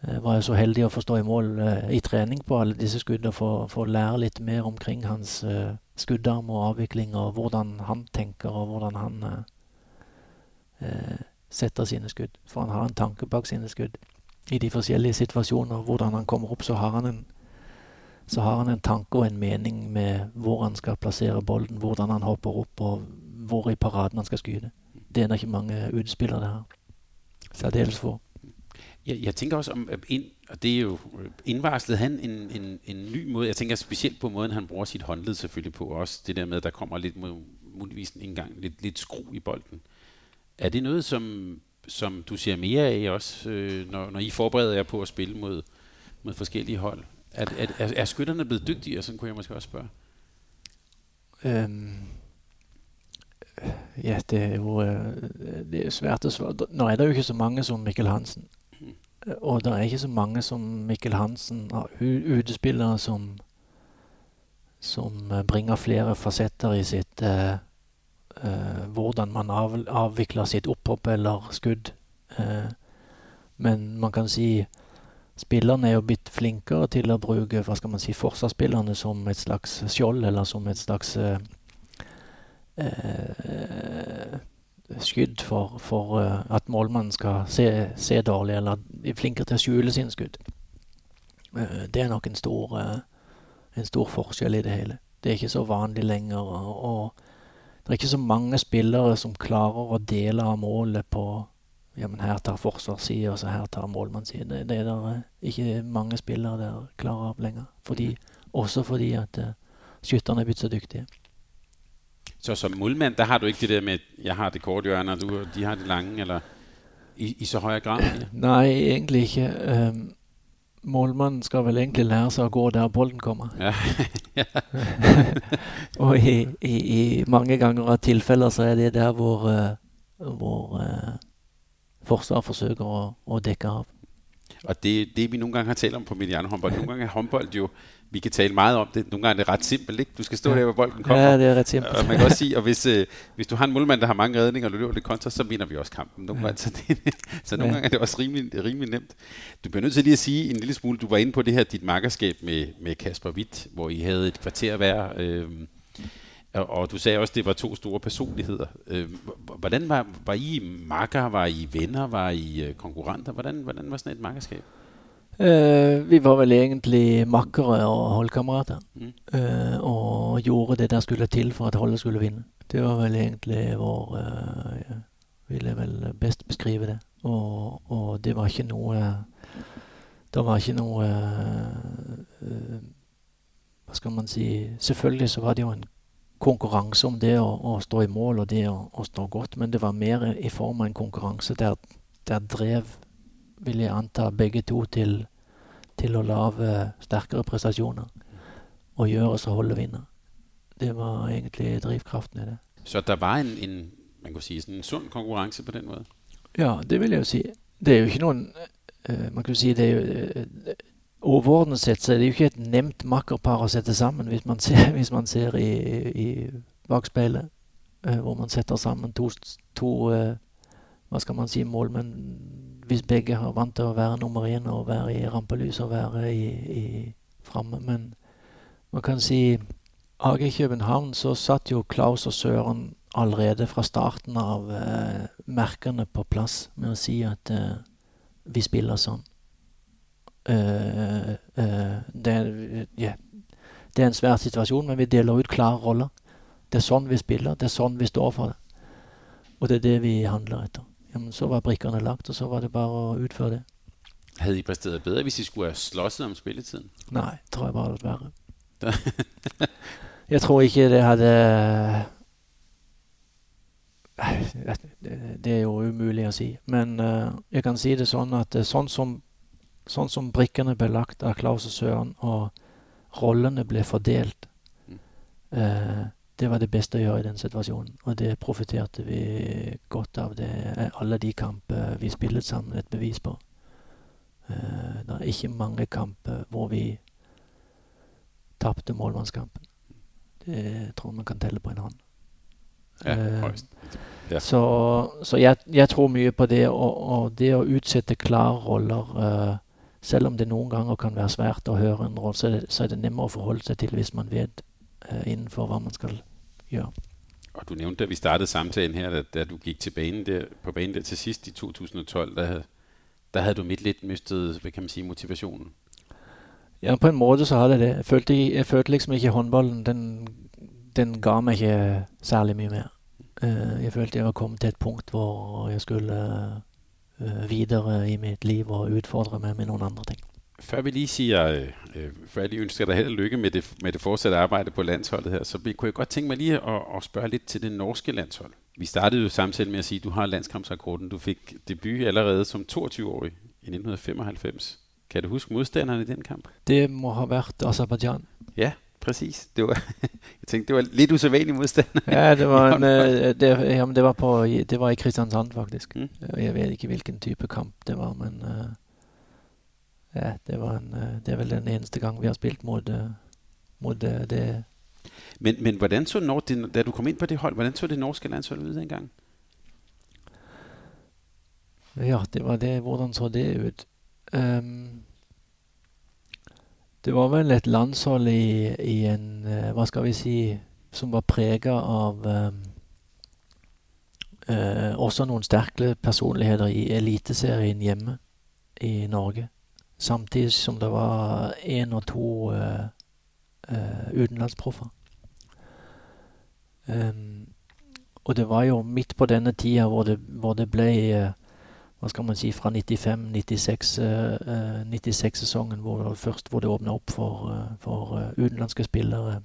var jeg så heldig å få stå i mål uh, i trening på alle disse skuddene for, for å lære litt mer omkring hans uh, skuddarm og avvikling, og hvordan han tenker, og hvordan han eh, setter sine skudd. For han har en tanke bak sine skudd. I de forskjellige situasjoner, hvordan han kommer opp, så har han en har han en tanke og en mening med hvor han skal plassere bollen, hvordan han hopper opp, og hvor i paraden han skal skyte. Det er det ikke mange utspillere det her. Særdeles få. Jeg, jeg tænker også om, ind, og det er jo indvarslet han en, en, en ny måde. Jeg tænker specielt på måden, han bruger sit håndled selvfølgelig på. Også det der med, at der kommer lidt, muligvis en gang lidt, lidt skru i bolden. Er det noget, som, som du ser mere af også, øh, når, når I forbereder jer på at spille mod, mod forskellige hold? Er, er, er, er skytterne blevet dygtigere? Sådan kunne jeg måske også spørge. Øhm, ja, det er jo det er svært å svare. Nå er det jo ikke så mange som Mikkel Hansen. Og det er ikke så mange som Mikkel Hansen utespillere som, som bringer flere fasetter i sitt eh, eh, Hvordan man av, avvikler sitt opphopp eller skudd. Eh, men man kan si spillerne er jo blitt flinkere til å bruke hva skal man si, forsvarsspillerne som et slags skjold, eller som et slags eh, eh, skudd for, for uh, at målmannen skal se, se, dårlig, eller er flinkere til å skjule sine skudd. Uh, det er nok en stor, uh, en stor forskjell i det hele. Det er ikke så vanlig lenger. Og, det er ikke så mange spillere som klarer å dele av målet på ja, men her tar forsvarssida, og så her tar målmannssida. Det, det er der ikke mange spillere der klarer av lenger. Fordi, mm. også fordi at skytterne er blitt så dyktige. Så som målmand, der har du ikke det der med, jeg har det korte hjørne, og du, de har det lange, eller i, i så høj grad? Nei, Nej, egentlig ikke. Um, målmannen skal vel egentlig lære seg å gå der bolden kommer. Ja. og i, i, i, mange ganger av tilfeller så er det der, hvor, uh, hvor uh, forsvar forsøker å, å dekke av. Og det, det vi nogle gange har talt om på medianerhåndbold, nogle gange er håndbold jo, vi kan tale meget om det, nogle gange er det ret simpelt, ikke? Du skal stå ja. der, hvor bolden kommer. Ja, det er ret simpelt. Og man kan også sige, og hvis, øh, hvis du har en målmand, der har mange redninger, og du løber lidt kontra, så vinder vi også kampen. Nogle ja. gange, så, det, så nogle ja. gange er det også rimelig, rimelig nemt. Du bliver nødt til lige at sige en lille smule, du var inde på det her, dit makkerskab med, med Kasper Witt, hvor I havde et kvarter hver. Øh, og, du sagde også, at det var to store personligheder. Hvordan var, var I makker? Var I venner? Var I øh, konkurrenter? Hvordan, hvordan var sådan et makkerskab? Uh, vi var vel egentlig makkere og holdkammerater. Mm. Uh, og gjorde det der skulle til for at holdet skulle vinne. Det var vel egentlig vår uh, ja, Ville vel best beskrive det. Og, og det var ikke noe Det var ikke noe Hva skal man si Selvfølgelig så var det jo en konkurranse om det å, å, stå i mål og det å, å, stå godt, men det var mer i form av en konkurranse der, der drev, vil jeg anta, begge to til, til å lage sterkere prestasjoner og gjøre så holde vinner. Det var egentlig drivkraften i det. Så det var en, en man kan si, en sunn konkurranse på den måten? Ja, det vil jeg jo si. Det er jo ikke noen uh, Man kan si det er jo uh, overordnet sett så er det jo ikke et nevnt makkerpar å sette sammen, hvis man ser, hvis man ser i, i bakspeilet, uh, hvor man setter sammen to, to uh, hva skal man si, mål, men hvis begge har vant til å være nummer én og være i rampelys og være i, i framme. Men man kan si AG København så satt jo Klaus og Søren allerede fra starten av eh, merkene på plass med å si at vi spiller sånn. Uh, uh, det, yeah. det, er en svær situasjon, men vi deler ut klare roller. Det er sånn vi spiller, det er sånn vi står for det. Og det er det vi handler etter. Jamen, så var brikkerne lagt, og så var det bare å utføre det. Hadde I præsteret bedre, hvis I skulle ha slåsset om spilletiden? Nei, tror jeg bare det var jeg tror ikke det hadde Det er jo umulig å si. Men uh, jeg kan si det sånn at sånn som sånn som brikkene ble lagt av Klaus og Søren, og rollene ble fordelt, mm. Eh, det var det beste å gjøre i den situasjonen. Og det profiterte vi godt av. Det er alle de kamper vi spillet sammen, et bevis på. Uh, det er ikke mange kamper hvor vi tapte målmannskampen. Det tror jeg man kan telle på en hånd. Ja, eh, ja. Så, så jeg, jeg, tror mye på det, og, og det å utsette klare roller uh, selv om det noen ganger kan være svært å høre en rolle, så, så, er det nemmere å forholde seg til hvis man vet uh, innenfor hva man skal gjøre. og du nævnte, at vi startede samtalen her, da, da du gik til banen der, på banen der til sidst i 2012, der, der havde du midt lidt mistet, hvad kan man sige, motivationen. Ja, på en måte så hadde jeg det. Jeg følte, jeg følte liksom ikke håndballen den, den ga meg ikke særlig mye mer. Uh, jeg følte jeg var kommet til et punkt hvor jeg skulle uh, videre i mitt liv og utfordre meg med noen andre ting. Før vi lige siger, øh, øh, før jeg lige ønsker dig held og lykke med det, med det fortsatte arbejde på landsholdet her, så kunne jeg godt tænke mig lige at, at spørge lidt til det norske landshold. Vi startede jo samtidig med at sige, at du har landskampsrekorden. Du fik debut allerede som 22-årig i 1995. Kan du huske modstanderne i den kamp? Det må have været Azerbaijan. Ja, præcis. Det var, jeg tænkte, det var lidt usædvanlig modstand. Ja, det var, en, øh, det, jamen, det var, på, det var i Kristiansand faktisk. Mm. Jeg ved ikke hvilken type kamp det var, men... Uh det, var en, øh, det er vel den eneste gang, vi har spilt mot, mot øh, det. Men, men hvordan så Nord, da du kom inn på det hold, hvordan så det norske landshold den gang? Ja, det var det. Hvordan så det ut? Um, det var vel et landshold i, i en uh, Hva skal vi si Som var prega av um, uh, også noen sterke personligheter i eliteserien hjemme i Norge. Samtidig som det var én og to uh, uh, utenlandsproffer. Um, og det var jo midt på denne tida hvor det, hvor det ble uh, hva skal man si, fra 95-96-sesongen, hvor det først hvor det åpna opp for, for utenlandske spillere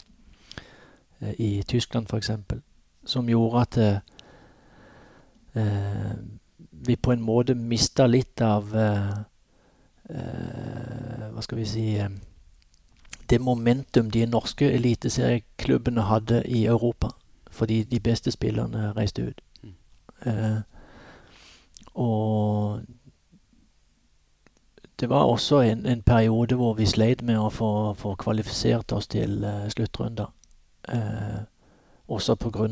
i Tyskland f.eks., som gjorde at vi på en måte mista litt av hva skal vi si eh, Det momentum de norske eliteserieklubbene hadde i Europa. Fordi de beste spillerne reiste ut. Mm. Eh, og det var også en, en, periode hvor vi sleit med å få, få kvalifisert oss til uh, sluttrunder. Uh, også pga.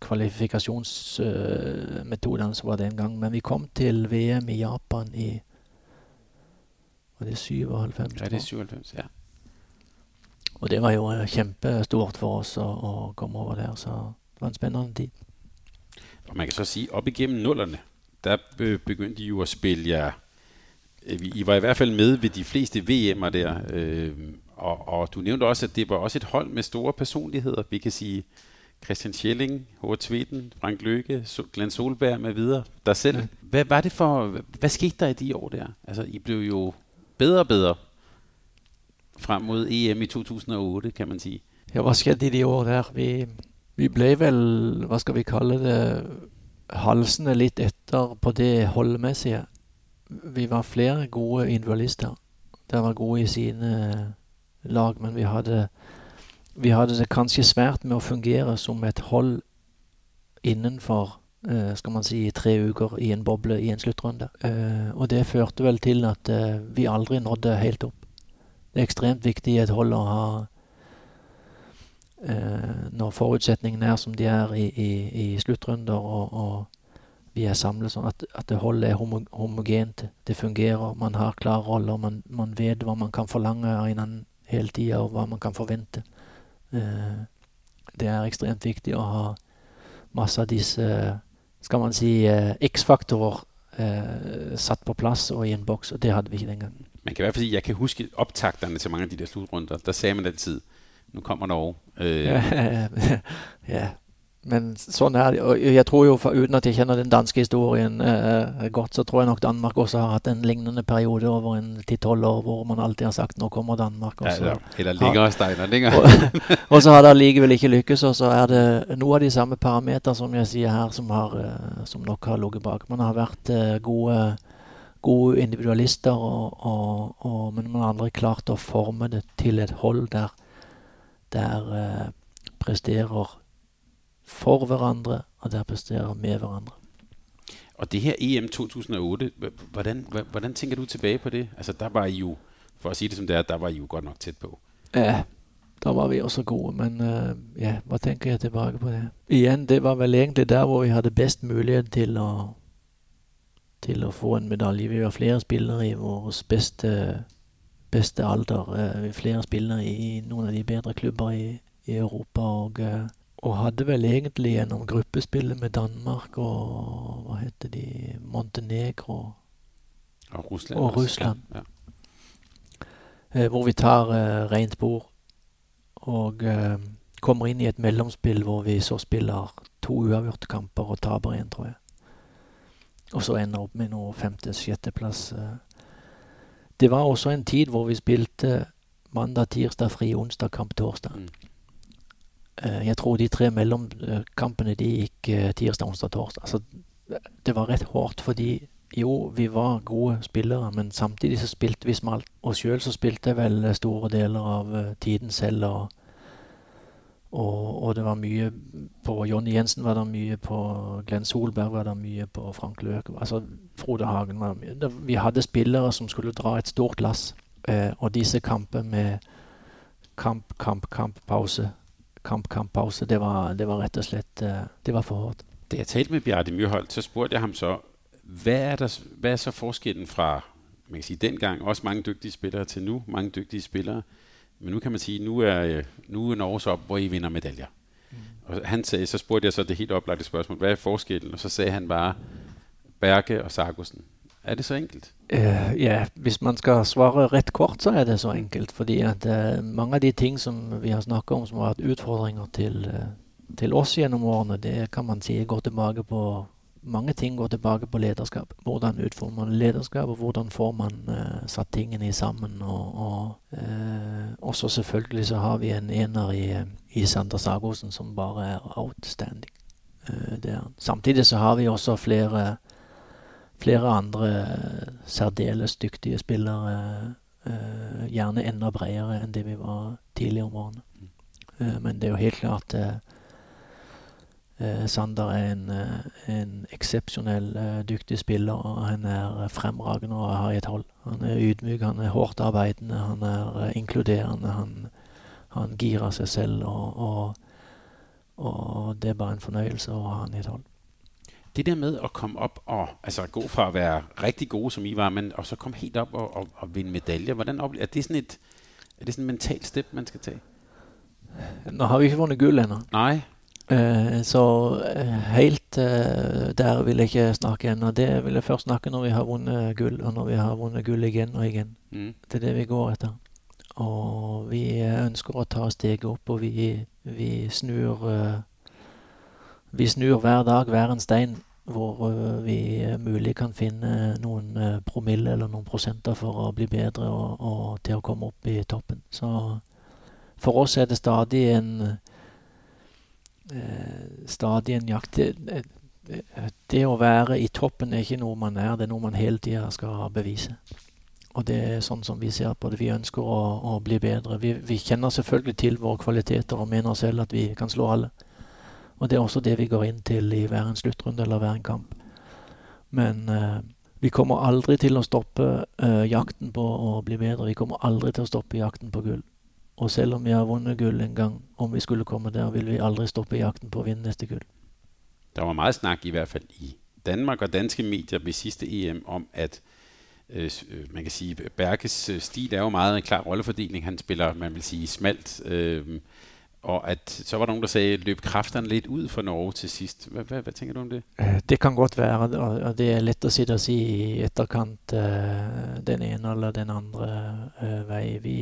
kvalifikasjonsmetodene uh, som var den gang. Men vi kom til VM i Japan i var det 97? Ja, det er 97, ja. Og det var jo eh, kjempestort for oss å, å komme over der, så det var en spennende tid. Og man kan så si opp igjennom nullerne, der begynte jo å spille. Ja, I var i hvert fall med ved de fleste VM'er der, øh, og, og du nævnte også, at det var også et hold med store personligheter. Vi kan si Christian Schelling, Håre Tveten, Frank Løkke, Glenn Solberg med videre, der selv. Hva, var det for, hva skete der i de år der? Altså, I ble jo bedre og bedre frem mod EM i 2008, kan man sige. Ja, hva skjedde i de år der? Vi, vi ble vel, hva skal vi kalle det, halsende litt etter på det holdmessige. Vi var flere gode individualister. De var gode i sine lag, men vi hadde, vi hadde det kanskje svært med å fungere som et hold innenfor skal man si, tre uker i en boble i en sluttrunde. Eh, og det førte vel til at eh, vi aldri nådde helt opp. Det er ekstremt viktig i et hold å ha Når forutsetningene er som de er i, i, i sluttrunder, og, og, vi er samlet sånn at, at det holdet er homo, homogent. Det fungerer. Man har klare roller. Man, man vet hva man kan forlange av hverandre hele tida, og hva man kan forvente. det er ekstremt viktig å ha masse av disse skal man si, eh, X-faktorer eh, satt på plass og i en boks, og det hadde vi ikke den gangen. Man kan i hvert fald sige, jeg kan huske optakterne til mange af de der slutrunder. Der sagde man altid, nu kommer Norge. Øh. Ja, men sånn er det. Og jeg tror jo, uten at jeg kjenner den danske historien eh, godt, så tror jeg nok Danmark også har hatt en lignende periode over en ti-tolv år hvor man alltid har sagt 'nå kommer Danmark'. Ja, ja. Og, og så har det allikevel ikke lykkes, og så er det noe av de samme parametere som jeg sier her, som, har, eh, som nok har ligget bak. Man har vært eh, gode gode individualister, og, og, og, men man har aldri klart å forme det til et hold der, der eh, presterer for hverandre, og der presterer med hverandre. Og det her EM 2008, hvordan, hvordan tænker du tilbage på det? Altså der var I jo, for at sige det som det er, der var I jo godt nok tæt på. Ja, der var vi også gode, men uh, ja, hva tenker jeg tilbage på det? Igen, det var vel egentlig der, hvor vi havde bedst mulighed til at, til at få en medalje. Vi var flere spillere i vores bedste, bedste alder. Uh, flere spillere i nogle af de bedre klubber i, i Europa, og uh, og hadde vel egentlig gjennom gruppespillet med Danmark og hva heter de Montenegro Og Russland. Og. Russland. Ja. eh, hvor vi tar eh, rent bord og eh, kommer inn i et mellomspill hvor vi så spiller to uavgjorte kamper og taper én, tror jeg. Og så ender opp med noe femte-sjetteplass. Eh. Det var også en tid hvor vi spilte mandag, tirsdag, fri onsdag, kamp torsdag. Mm. Eh, Jeg tror de tre mellomkampene de gikk eh, tirsdag, onsdag, torsdag. Altså, det var rett hardt fordi jo, vi var gode spillere, men samtidig så spilte vi smalt. Og sjøl så spilte jeg vel eh, store deler av tiden selv, og, og, og det var mye på Jonny Jensen var det mye, på Glenn Solberg var det mye, på Frank Løke Altså Frode Hagen var det mye. Det, vi hadde spillere som skulle dra et stort lass, eh, og disse kamper med kamp, kamp, kamp, pause kamp, kamp, pause. Det var, det var rett og slett eh, Det var for hardt. Da jeg talte med Bjarte Myrholdt, så spurte jeg ham så, hva er, der, hva er så forskellen fra man kan si den gang, også mange dygtige spillere til nu, mange dygtige spillere, men nu kan man si, nu er, øh, nu er Norge så op, hvor I vinder medaljer. Mm. Og han sagde, så spurgte jeg så det helt oplagte spørgsmål, hvad er forskellen? Og så sagde han bare, Berge og Sargussen. Er det så enkelt? Eh, ja, hvis man skal svare rett kort, så er det så enkelt. Fordi at uh, mange av de ting som vi har snakka om som har vært utfordringer til, uh, til oss gjennom årene, det kan man si går tilbake på Mange ting går tilbake på lederskap. Hvordan utformer man lederskap, og hvordan får man satt tingene sammen. Og, og også selvfølgelig så har vi en ener i, i Sander Sagosen som bare er outstanding. Samtidig så har vi også flere flere andre særdeles dyktige spillere. eh, gjerne enda bredere enn det vi var tidligere om årene. Eh, men det er jo helt klart eh, Sander er en, en eksepsjonell dyktig spiller. og Han er fremragende og har et hold. Han er ydmyk, han er hårdt arbeidende, han er inkluderende. Han, han girer seg selv, og, og, og det er bare en fornøyelse å ha han i et hold. Det der med at komme op og altså gå fra at være rigtig gode, som I var, men og så komme helt op og, og, og vinde medaljer, hvordan oplever, er det sådan et er det sådan en mental step, man skal tage? Nå har vi ikke vunnet gull ennå. Nei. Eh, så eh, helt eh, der vil jeg ikke snakke ennå. Det vil jeg først snakke når vi har vunnet gull, og når vi har vunnet gull igjen og igjen. Mm. Det er det vi går etter. Og vi eh, ønsker å ta steget opp, og vi, vi snur eh, Vi snur hver dag hver en stein hvor eh, vi eh, mulig kan finne noen eh, promille eller noen prosenter for å bli bedre og, og til å komme opp i toppen. Så for oss er det stadig en eh, stadig en jakt. Det, det, å være i toppen er ikke noe man er, det er noe man hele tida skal bevise. Og det er sånn som vi ser på det. Vi ønsker å, å bli bedre. Vi, vi kjenner selvfølgelig til våre kvaliteter og mener selv at vi kan slå alle. Og det er også det vi går inn til i hver en sluttrunde eller hver en kamp. Men eh, vi kommer aldri til å stoppe eh, jakten på å bli bedre. Vi kommer aldri til å stoppe jakten på gull. Og selv om vi har vunnet gull en gang, om vi skulle komme der, vil vi aldri stoppe jakten på å vinne neste gull. Det var mye snakk, i hvert fall i Danmark og danske medier ved siste EM om, at øh, øh, man kan sige, Berkes øh, stil er jo meget en klar rollefordeling. Han spiller, man vil sige, smalt. Øh, og at så var der nogen, der sagde, løb kræfterne lidt ud for Norge til sidst. Hvad, hvad, hvad tænker du om det? Eh, Det kan godt være, og det er lett å sitte og si i etterkant eh, den ene eller den andre eh, vei. Vi,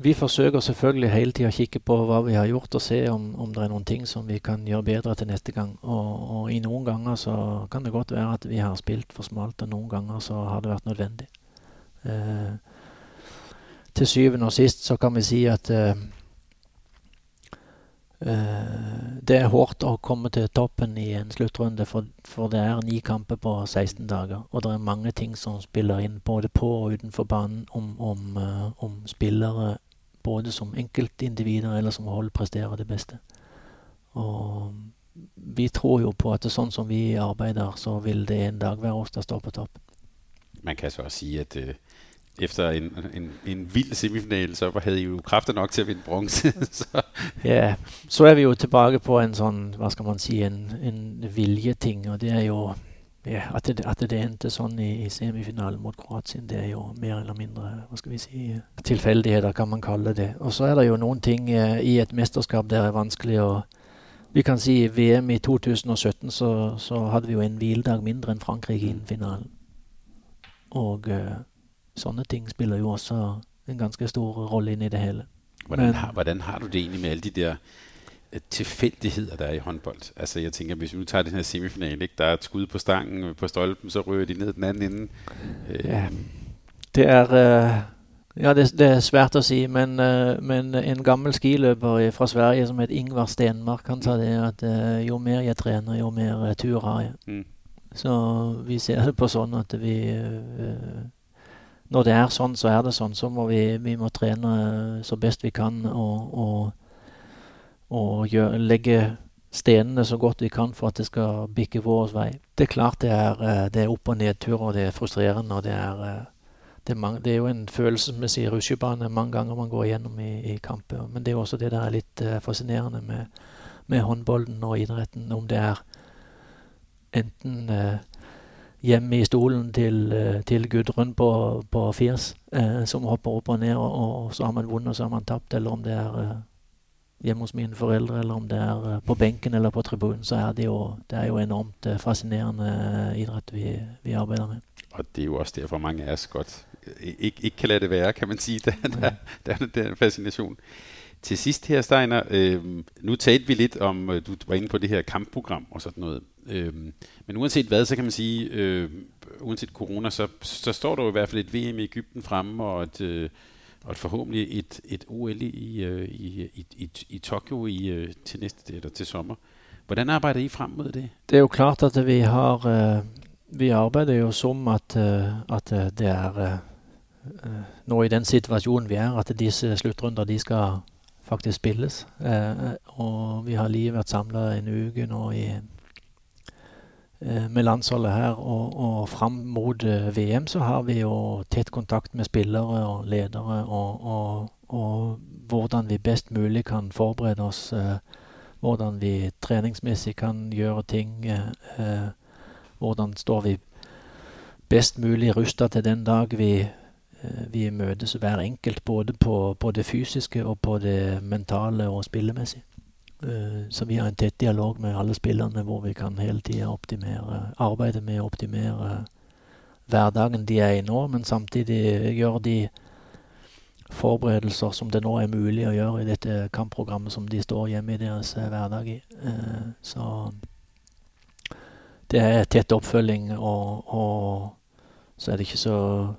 vi forsøker selvfølgelig hele tida å kikke på hva vi har gjort, og se om, om det er noen ting som vi kan gjøre bedre til neste gang. Og, og i noen ganger så kan det godt være at vi har spilt for smalt, og noen ganger så har det vært nødvendig. Til syvende og sist så kan vi si at det er hardt å komme til toppen i en sluttrunde, for, for det er ni kamper på 16 dager. Og det er mange ting som spiller inn, både på og utenfor banen, om, om, eh, om spillere både som enkeltindivider eller som hold presterer det beste. Og vi tror jo på at det er sånn som vi arbeider, så vil det en dag være oss der står på topp. Man kan så si at øh, efter en, en, en vild semifinal, så havde I jo kræfter nok til at vinde bronze. så, Ja, så er vi jo tilbake på en sånn, hva skal man si, en, en viljeting. Og det er jo ja, at, det, at det endte sånn i, i semifinalen mot Kroatien, det er jo mer eller mindre hva skal vi si, tilfeldigheter, kan man kalle det. Og så er det jo noen ting uh, i et mesterskap der er vanskelig at Vi kan si VM i 2017 så, så hadde vi jo en hviledag mindre enn Frankrike innen finalen. Og uh, sånne ting spiller jo også en ganske stor rolle inn i det hele. Hvordan, Men, har, hvordan har du det egentlig med alle de der tilfeldigheter tilfældigheder, der er i håndbold? Altså jeg tænker, hvis vi nu tager den her semifinal, ikke? der er et skud på stangen på stolpen, så rører de ned den anden ende. Ja, det er... Uh, ja, det, det, er svært å si, men, uh, men en gammel skiløper fra Sverige som heter Ingvar Stenmark, han sa det at uh, jo mer jeg trener, jo mer uh, tur har jeg. Mm. Så vi ser det på sånn at vi Når det er sånn, så er det sånn. Så må vi, vi må trene så best vi kan og, og, og gjør, legge stenene så godt vi kan for at det skal bikke vår vei. Det er klart det er, det er opp- og nedturer, det er frustrerende, og det er det, er mange, det er jo en følelsesmessig rusjebane mange ganger man går igjennom i, i kamper. Men det er også det der er litt fascinerende med, med, håndbollen og idretten. Om det er enten hjemme i stolen til, uh, til Gudrun på, på Firs, som hopper opp og ned, og, og, så har man vunnet og så har man tapt, eller om det er hjemme hos mine foreldre, eller om det er på benken eller på tribunen, så er det jo, det er jo enormt fascinerende idrett vi, vi arbeider med. Og det er jo også derfor, mange av oss godt ikke, ikke kan lade det være, kan man si. Det, der, der, der, er en fascination. Til sist her, Steiner, nu talte vi litt om, øh, du var inne på det her kampprogram og sådan noget. Øh, men uanset hvad, så kan man sige, øh, uanset corona, så, så står der jo i hvert fald et VM i Ægypten fremme, og et, øh, og et forhåbentlig et, et OL i, øh, i, i, i, i Tokyo i, øh, til næste eller til sommer. Hvordan arbejder I frem mod det? Det er jo klart at vi har øh, vi arbeider jo som at, at det er Eh, nå i den situasjonen vi er, at disse sluttrunder de skal faktisk spilles. Eh, og vi har lige vært samla en uke nå i, med landsholdet her. Og, og fram mot VM så har vi jo tett kontakt med spillere og ledere. Og, og, og hvordan vi best mulig kan forberede oss. hvordan vi treningsmessig kan gjøre ting. hvordan står vi best mulig rusta til den dag vi Eh, vi møtes hver enkelt, både på, på, det fysiske og på det mentale og spillemessige. Eh, så vi har en tett dialog med alle spillerne hvor vi kan hele tida arbeide med å optimere hverdagen de er i nå, men samtidig gjøre de forberedelser som det nå er mulig å gjøre i dette kampprogrammet som de står hjemme i deres eh, hverdag i. Så det er tett oppfølging og, og så er det ikke så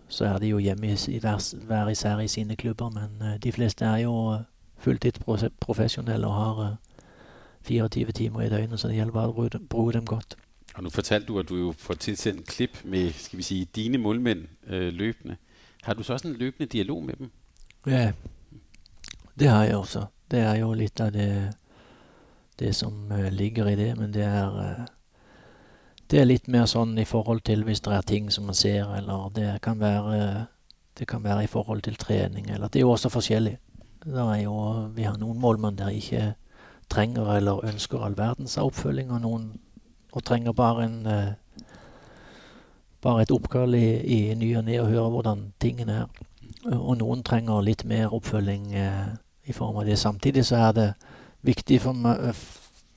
Så er de jo hjemme i, hver, hver især i sine klubber, men de fleste er jo fulltidsprofesjonelle og har 24 timer i døgnet, så det gjelder bare å bruke dem godt. Og Nå fortalte du, at du jo får tilsendt klipp med, skal vi si, dine målmenn øh, løpende. Har du så også en løpende dialog med dem? Ja, det har jeg også. Det er jo litt av det, det som uh, ligger i det, men det er uh, det er litt mer sånn i forhold til hvis det er ting som man ser, eller det kan være, det kan være i forhold til trening, eller Det er jo også forskjellig. Jo, vi har noen målmenn der ikke trenger eller ønsker all verdens oppfølging, og noen og trenger bare en bare et oppkall i, i ny og ne og høre hvordan tingene er. Og noen trenger litt mer oppfølging eh, i form av det. Samtidig så er det viktig for meg,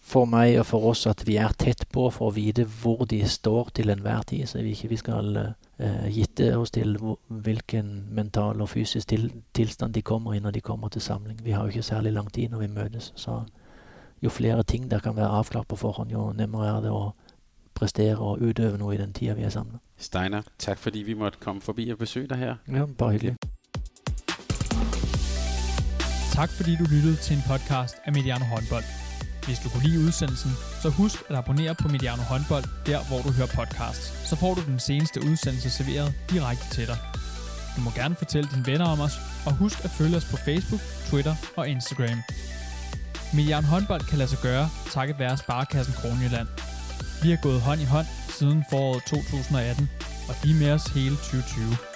for meg og for oss at vi er tett på for å vite hvor de står til enhver tid, så vi ikke vi skal eh, gitte oss til hvilken mental og fysisk til, tilstand de kommer i når de kommer til samling. Vi har jo ikke særlig lang tid når vi møtes, så jo flere ting der kan være avklart på forhånd, jo nemmere er det å prestere og utøve noe i den tida vi er sammen. Steiner, takk fordi vi måtte komme forbi og besøke deg her. Ja, bare hyggelig. Tak fordi du lyttede til en podcast af Mediano Håndbold. Hvis du kunne lide udsendelsen, så husk at abonnere på Mediano Håndbold, der hvor du hører podcasts. Så får du den seneste udsendelse serveret direkte til dig. Du må gerne fortælle dine venner om os, og husk at følge os på Facebook, Twitter og Instagram. Mediano Håndbold kan lade sig gøre, takket være Sparkassen Kronjylland. Vi har gået hånd i hånd siden foråret 2018, og de er med os hele 2020.